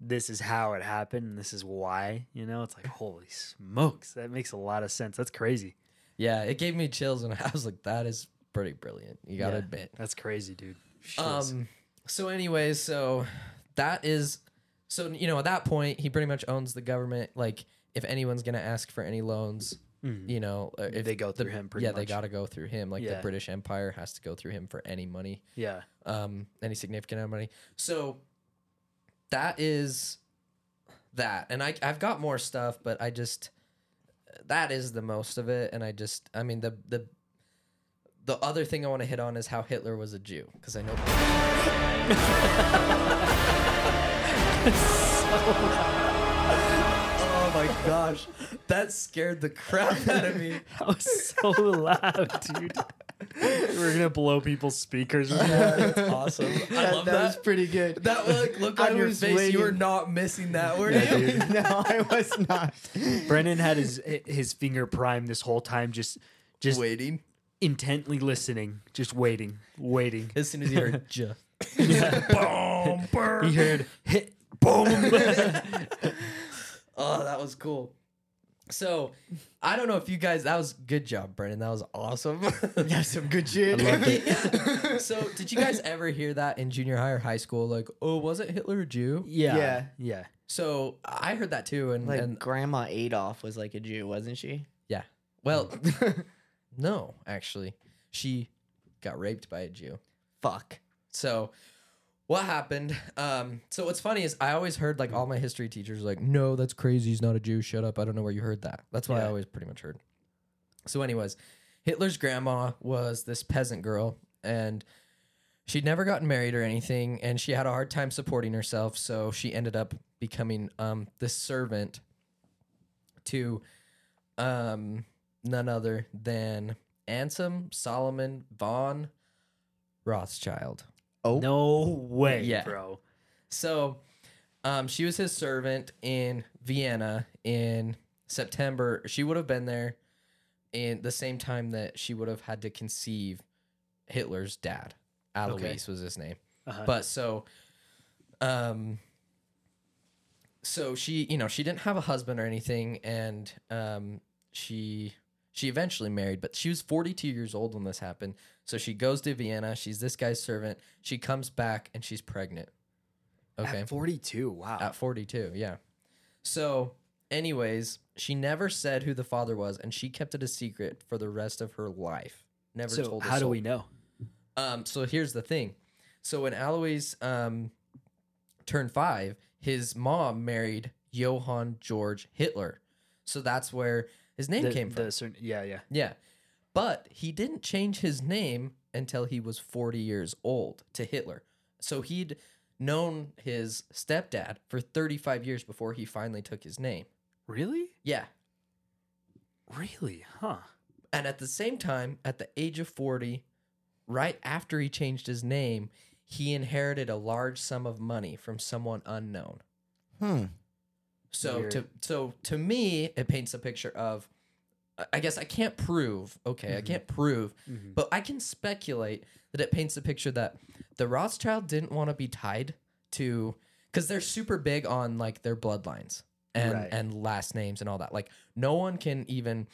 this is how it happened and this is why, you know, it's like holy smokes, that makes a lot of sense. That's crazy.
Yeah, it gave me chills, and I was like, "That is pretty brilliant." You gotta
Yeah,
admit.
That's crazy, dude. Shiz.
Um. So, anyways, so that is, so you know, at that point, he pretty much owns the government. Like, if anyone's gonna ask for any loans,
Mhm.
you know, uh, if
They go
the-
through him pretty
yeah, they gotta go through him. Like the British Empire has to go through him for any money,
yeah.
um, any significant amount of money. So that is that, and I I've got more stuff, but I just that is the most of it, and I just I mean the the the other thing I want to hit on is how Hitler was a Jew because I know. oh my gosh, that scared the crap out of me.
That was so loud, dude. We're gonna blow people's speakers. with
Yeah,
that.
that's awesome. I love that.
was pretty good.
That like, look
I
on your
was
face.
waiting.
You were not missing that, were
Yeah,
you?
dude.
no, I was not.
Brennan had his his finger primed this whole time, just just
Waiting.
intently listening, just waiting, waiting.
As soon as you heard J.
Boom, he heard hit boom.
Oh, that was cool. So, I don't know if you guys. That was good job, Brennan. That was awesome.
Got some good shit.
I loved it.
Yeah. So, did you guys ever hear that in junior high or high school? Like, oh, was it Hitler a Jew?
yeah,
Yeah.
yeah.
So I heard that too, and,
Like
and
Grandma Adolf was like a Jew, wasn't she?
yeah. Well, no, actually, she got raped by a Jew.
Fuck.
So what happened? Um, so what's funny is I always heard like all my history teachers like, no, that's crazy. He's not a Jew. Shut up. I don't know where you heard that. That's what I always pretty much heard. So, anyways, Hitler's grandma was this peasant girl, and she'd never gotten married or anything, and she had a hard time supporting herself. So she ended up becoming um this servant to um none other than Anselm Salomon von Rothschild.
Oh,
No way,
Yeah.
bro.
So, um, she was his servant in Vienna in September. She would have been there in the same time that she would have had to conceive Hitler's dad. Alois was his name.
Uh-huh.
But so, um, so she, you know, she didn't have a husband or anything, and um, she she eventually married, but she was 42 years old when this happened. So she goes to Vienna. She's this guy's servant. She comes back and she's pregnant. Okay.
At 42, wow.
At 42, yeah. So, anyways, she never said who the father was, and she kept it a secret for the rest of her life. Never
so
told. a
how do
soul.
we know?
Um, so here's the thing. So when Alois um turned five, his mom married Johann George Hitler. So that's where his name
The-
came from.
the yeah, yeah.
Yeah. But he didn't change his name until he was 40 years old to Hitler. So he'd known his stepdad for 35 years before he finally took his name.
Really?
Yeah.
Really? Huh.
And at the same time, at the age of 40, right after he changed his name, he inherited a large sum of money from someone unknown.
Hmm.
So
Weird.
to so to me, it paints a picture of I- I guess I can't prove, okay, I
Mhm.
can't prove,
Mhm.
but I can speculate that it paints a picture that the Rothschild didn't want to be tied to because they're super big on like their bloodlines and
Right.
and last names and all that. Like no one can even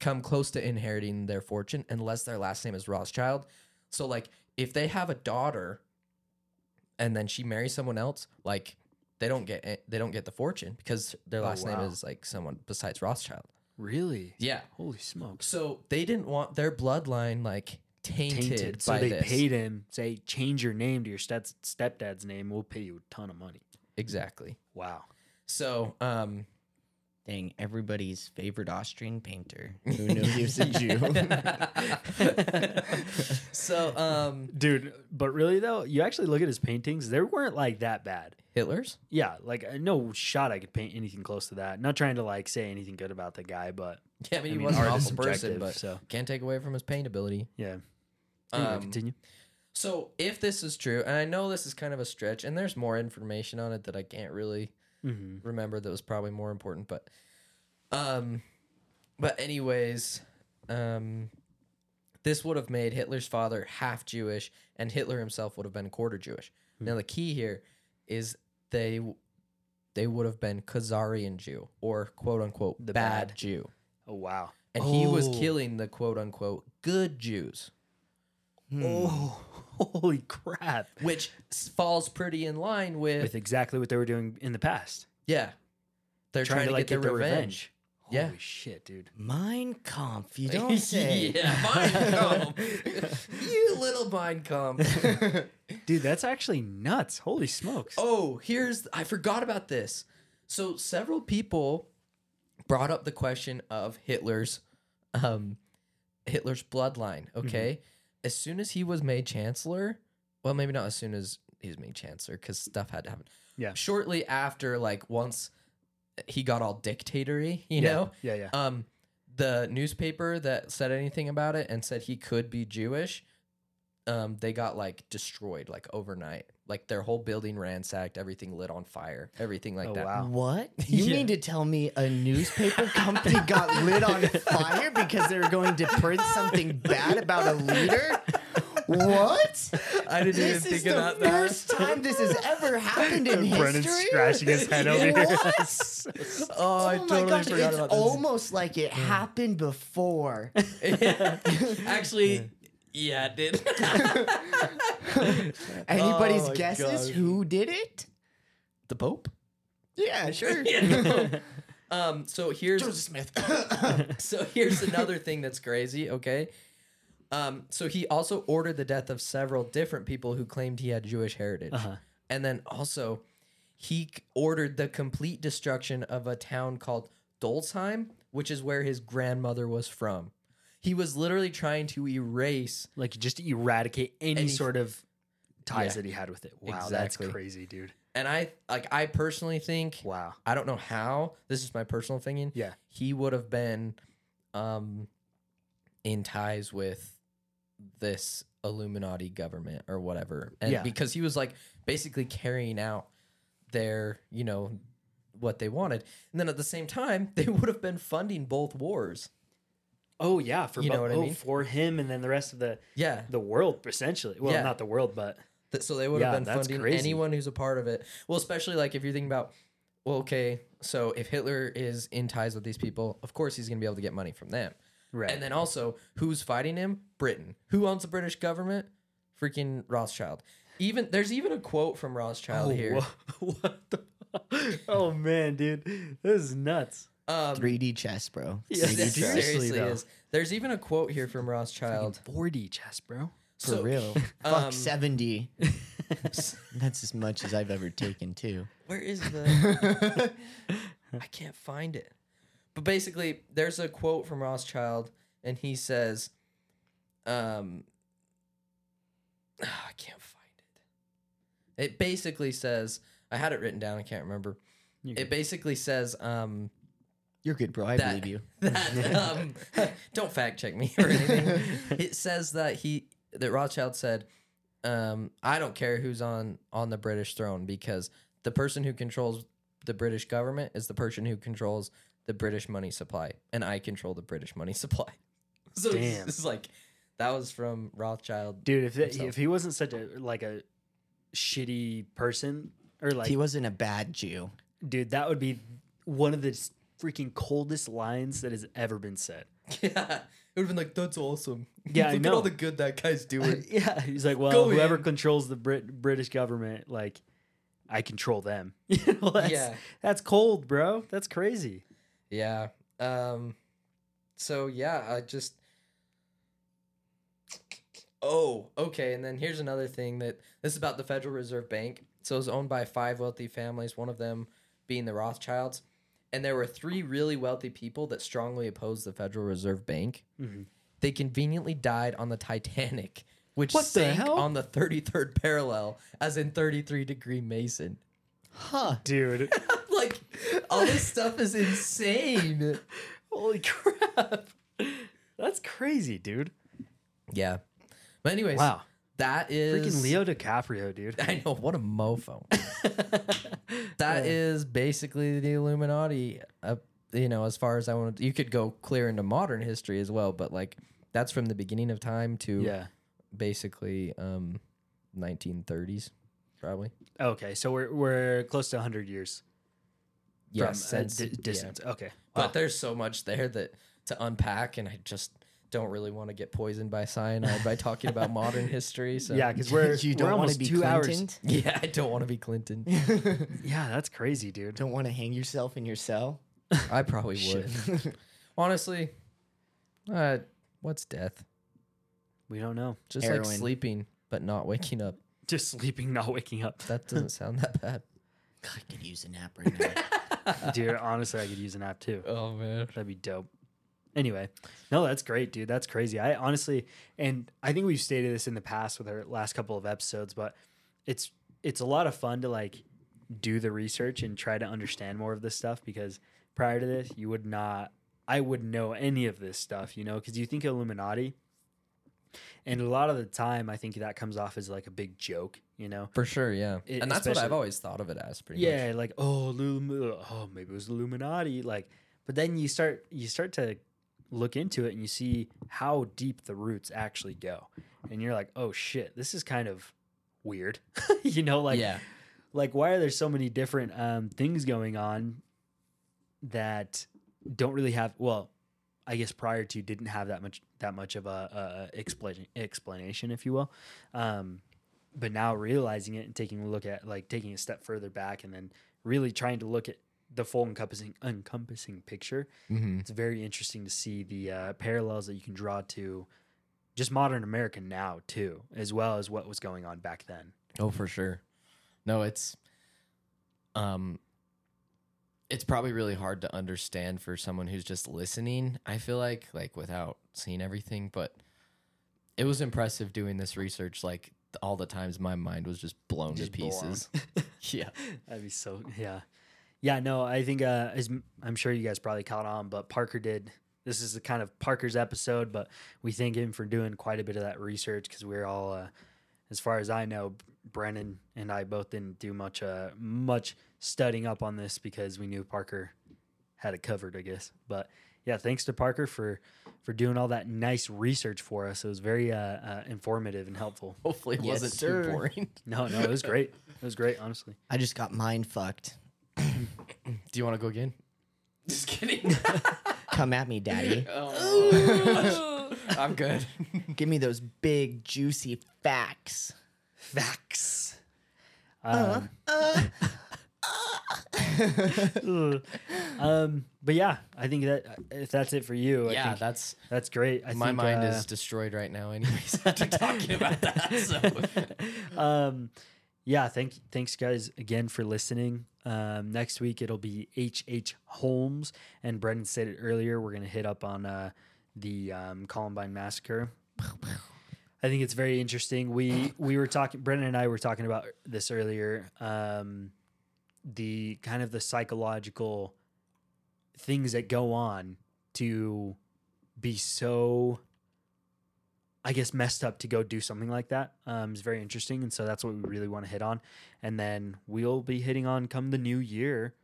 come close to inheriting their fortune unless their last name is Rothschild. So like if they have a daughter and then she marries someone else, like they don't get they don't get the fortune because their
Oh,
last name is like someone besides Rothschild.
Really?
Yeah.
Holy smokes.
So they didn't want their bloodline like tainted,
Tainted. So
by
they
this.
paid him, say, change your name to your step- stepdad's name. We'll pay you a ton of money.
exactly.
Wow.
So um
Dang, everybody's favorite Austrian painter who knew he was a Jew.
so um
Dude, but really though, you actually look at his paintings, they weren't like that bad.
Hitler's?
Yeah, like uh, no shot I could paint anything close to that. Not trying to like say anything good about the guy, but
Yeah, I mean,
I
he
mean,
was an awful person, but
so
can't take away from his paint ability.
yeah. Anyway,
Um,
continue.
So if this is true, and I know this is kind of a stretch, and there's more information on it that I can't really
Mm-hmm.
remember that was probably more important, but um but anyways, um this would have made Hitler's father half Jewish and Hitler himself would have been quarter Jewish.
Hmm.
Now the key here is they they would have been Khazarian Jew or quote unquote
The
bad,
bad.
Jew.
Oh wow.
And he was
Oh.
killing the quote unquote good Jews,
Hmm.
Oh, holy crap!
which falls pretty in line with,
With exactly what they were doing in the past,
yeah. They're trying, to,
like
get, their revenge. Yeah.
Holy shit, dude!
Mein Kampf, you don't say.
yeah, Mein Kampf. you little Mein Kampf.
Dude, that's actually nuts. Holy smokes!
Oh, here's I forgot about this. So several people brought up the question of Hitler's um Hitler's bloodline, okay? As soon as he was made chancellor, well maybe not as soon as he was made chancellor cuz stuff had to happen.
Yeah.
Shortly after like once he got all dictatory, you
yeah.
know?
Yeah, yeah.
Um, the newspaper that said anything about it and said he could be Jewish, um, they got like destroyed like overnight. Like their whole building ransacked, everything lit on fire, everything like
Oh,
that.
wow.
What? You
Yeah.
mean to tell me a newspaper company got lit on fire because they were going to print something bad about a leader? What?
I didn't even
This is the first time this has ever happened in
Brennan's
history.
scratching his head over here.
What?
Oh, I
oh my
totally
gosh,
forgot
it's
about this.
almost like it happened before.
Actually, yeah, it did.
Anybody's
Oh my
guesses
gosh.
who did it?
the Pope?
Yeah, sure.
Yeah. um, so here's
Joseph Smith.
so here's another thing that's crazy, okay? Um, so he also ordered the death of several different people who claimed he had Jewish heritage.
Uh-huh.
And then also, he c- ordered the complete destruction of a town called Döllersheim, which is where his grandmother was from. He was literally trying to erase.
Like just eradicate any,
Any-
sort of ties
Yeah.
that he had with it. Wow,
Exactly.
that's crazy, dude.
And I like I personally think
Wow.
I don't know how. This is my personal opinion.
Yeah.
He would have been um in ties with this Illuminati government or whatever. And
Yeah.
because he was like basically carrying out their, you know, what they wanted. And then at the same time, they would have been funding both wars.
Oh yeah, for
You know
bo-
what I
oh,
mean?
for him and then the rest of the
Yeah.
the world essentially. Well,
Yeah.
not the world, but
Th- So they would
Yeah,
have been funding
crazy.
anyone who's a part of it. Well, especially like if you're thinking about, well, okay, so if Hitler is in ties with these people, of course he's going to be able to get money from them.
right.
And then also, who's fighting him? Britain. Who owns the British government? Freaking Rothschild. Even there's even a quote from Rothschild
oh,
here.
wha- what the Oh man, dude. This is nuts.
Um,
3D chess, bro.
Yeah,
3D
it
chess.
seriously,
seriously
though.
is. There's even a quote here from Rothschild.
4D chess, bro.
For
So-
real.
um,
Fuck 70. That's as much as I've ever taken, too.
Where is the? I can't find it. But basically, there's a quote from Rothschild, and he says, um, I can't find it. It basically says, I had it written down, I can't remember.
You
It basically says, um,
You're good, bro. I
that,
believe you.
that um, don't fact check me or anything. it says that he that Rothschild said, um, "I don't care who's on on the British throne because the person who controls the British government is the person who controls the British money supply, and I control the British money supply." So it's-
Damn.
it's like that was from Rothschild.
Dude, if that, if he wasn't such a like a shitty person or like
he wasn't a bad Jew.
dude, that would be one of the s- freaking coldest lines that has ever been said.
Yeah, it would have been like, "That's awesome."
Yeah, I
look at
know.
all the good that guy's doing.
yeah, he's like, well,
Go
whoever
in.
controls the Brit- British government, like, I control them. You know, that's,
Yeah.
that's cold, bro. That's crazy.
Yeah. Um so yeah, I just Oh, okay. And then here's another thing that this is about the Federal Reserve Bank. So it was owned by five wealthy families, one of them being the Rothschilds. And there were three really wealthy people that strongly opposed the Federal Reserve Bank.
Mhm.
They conveniently died on the Titanic, which
What
sank
hell?
on the 33rd parallel, as in 33 degree Mason.
Huh.
Dude,
like, all this stuff is insane.
holy crap. That's crazy, dude.
Yeah. But anyways,
Wow.
That is
Freaking Leo DiCaprio, dude.
I know what a mofo. That is basically the Illuminati. Uh, you know, as far as I want, you could go clear into modern history as well, but like that's from the beginning of time to
yeah.
basically um 1930s, probably.
Okay, so we're we're close to 100 years
Yeah,
from a
since-
di-
yeah.
distance. Okay.
But there's so much there that to unpack, and I just don't really want to get poisoned by cyanide by talking about modern history. So
yeah, because we're
you
we're
don't want
almost
to be
two hours.
Yeah, I don't want to be Clinton.
Yeah, that's crazy, dude.
Don't want to hang yourself in your cell?
I probably would. Honestly, uh, what's death?
We don't know.
Just like sleeping but not waking up.
Just sleeping, not waking up.
That doesn't sound that bad.
I could use a nap right now.
Dude, honestly, I could use a nap too.
Oh man.
That'd be dope. Anyway, no, that's great, dude. That's crazy. I honestly, and I think we've stated this in the past with our last couple of episodes, but it's it's a lot of fun to like do the research and try to understand more of this stuff because prior to this, you would not, I wouldn't know any of this stuff, you know, because you think Illuminati, and a lot of the time, I think that comes off as like a big joke, you know.
For sure, yeah.
It-
and that's what I've always thought of it as pretty
yeah
much.
like oh Illum- oh maybe it was illuminati like but then you start you start to look into it and you see how deep the roots actually go. And you're like oh shit this is kind of weird. You know like
yeah.
like why are there so many different um, things going on that don't really have well i guess prior to didn't have that much that much of a, a explanation explanation if you will. Um, but now realizing it and taking a look at like taking a step further back and then really trying to look at the full encompassing encompassing picture
Mm-hmm.
it's very interesting to see the uh, parallels that you can draw to just modern America now too, as well as what was going on back then.
Oh, for sure. No, it's um it's probably really hard to understand for someone who's just listening, I feel like, like without seeing everything, but it was impressive doing this research like all the times my mind was just blown
Just
to
blown.
pieces. yeah.
That'd be so yeah, yeah. No, I think uh, as m- I'm sure you guys probably caught on, but Parker did. This is the kind of Parker's episode, but we thank him for doing quite a bit of that research because we're all, uh, as far as I know, Brennan and I both didn't do much uh, much studying up on this because we knew Parker had it covered, I guess. But yeah, thanks to Parker for for doing all that nice research for us. It was very uh, uh, informative and helpful.
Hopefully it
Yes,
wasn't
sir.
too boring.
No, no, it was great. It was great, honestly.
I just got mind fucked.
Do you want to go again? Just kidding.
Come at me, daddy.
I'm good.
Give me those big, juicy facts.
Facts.
Uh,
Um, ugh. um, but yeah, I think that uh, if that's it for you, I
yeah,
think
that's
that's great. I
my
think,
mind
uh,
is destroyed right now anyways after talking about that. So
um, yeah, thank thanks guys again for listening. Um, next week it'll be H H Holmes and Brennan said it earlier. We're gonna hit up on uh, the um, Columbine massacre. I think it's very interesting. We we were talking. Brennan and I were talking about this earlier. Um, the kind of the psychological things that go on to be so I guess messed up to go do something like that um, very interesting, and so that's what we really want to hit on. And then we'll be hitting on come the new year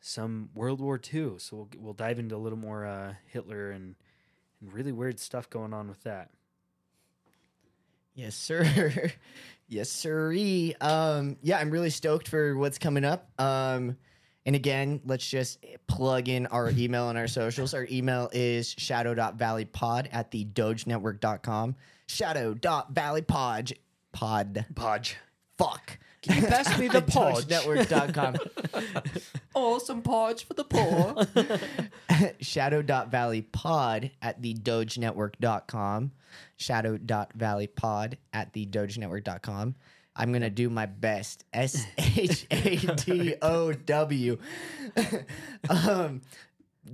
some World War II. So we'll we'll dive into a little more uh, Hitler and and really weird stuff going on with that.
Yes, sir. yes, sirree. Um, yeah, I'm really stoked for what's coming up. Um, and again, let's just plug in our email and our socials. Our email is shadow.valleypod at the dogenetwork.com. Shadow.valleypod. Pod.
Podge.
Fuck.
Can you pass me the
At
podge?
dogenetwork.com.
awesome podge for the poor.
shadow.valleypod at the dogenetwork.com shadow.valleypod at the dogenetwork.com i'm gonna do my best s-h-a-d-o-w um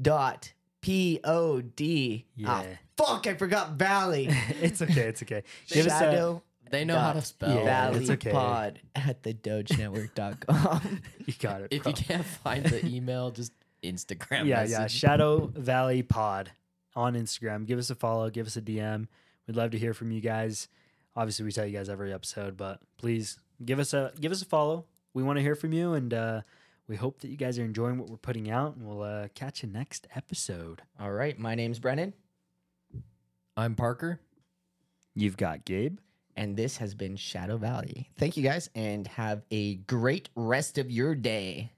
dot p-o-d ah,
Yeah.
fuck i forgot valley
it's okay. It's okay. Give us a,
shadow
They know how to spell.
Yeah,
valley
it's okay.
pod at the dogenetwork.com
you got it.
If
bro.
you can't find the email, just Instagram
yeah,
message.
yeah. Shadow Valley Pod on Instagram. Give us a follow. Give us a DM. We'd love to hear from you guys. Obviously, we tell you guys every episode, but please give us a give us a follow. We want to hear from you, and uh, we hope that you guys are enjoying what we're putting out. And we'll uh, catch you next episode.
all right my name's brennan
I'm Parker.
You've got Gabe.
And this has been Shadow Valley. Thank you guys and have a great rest of your day.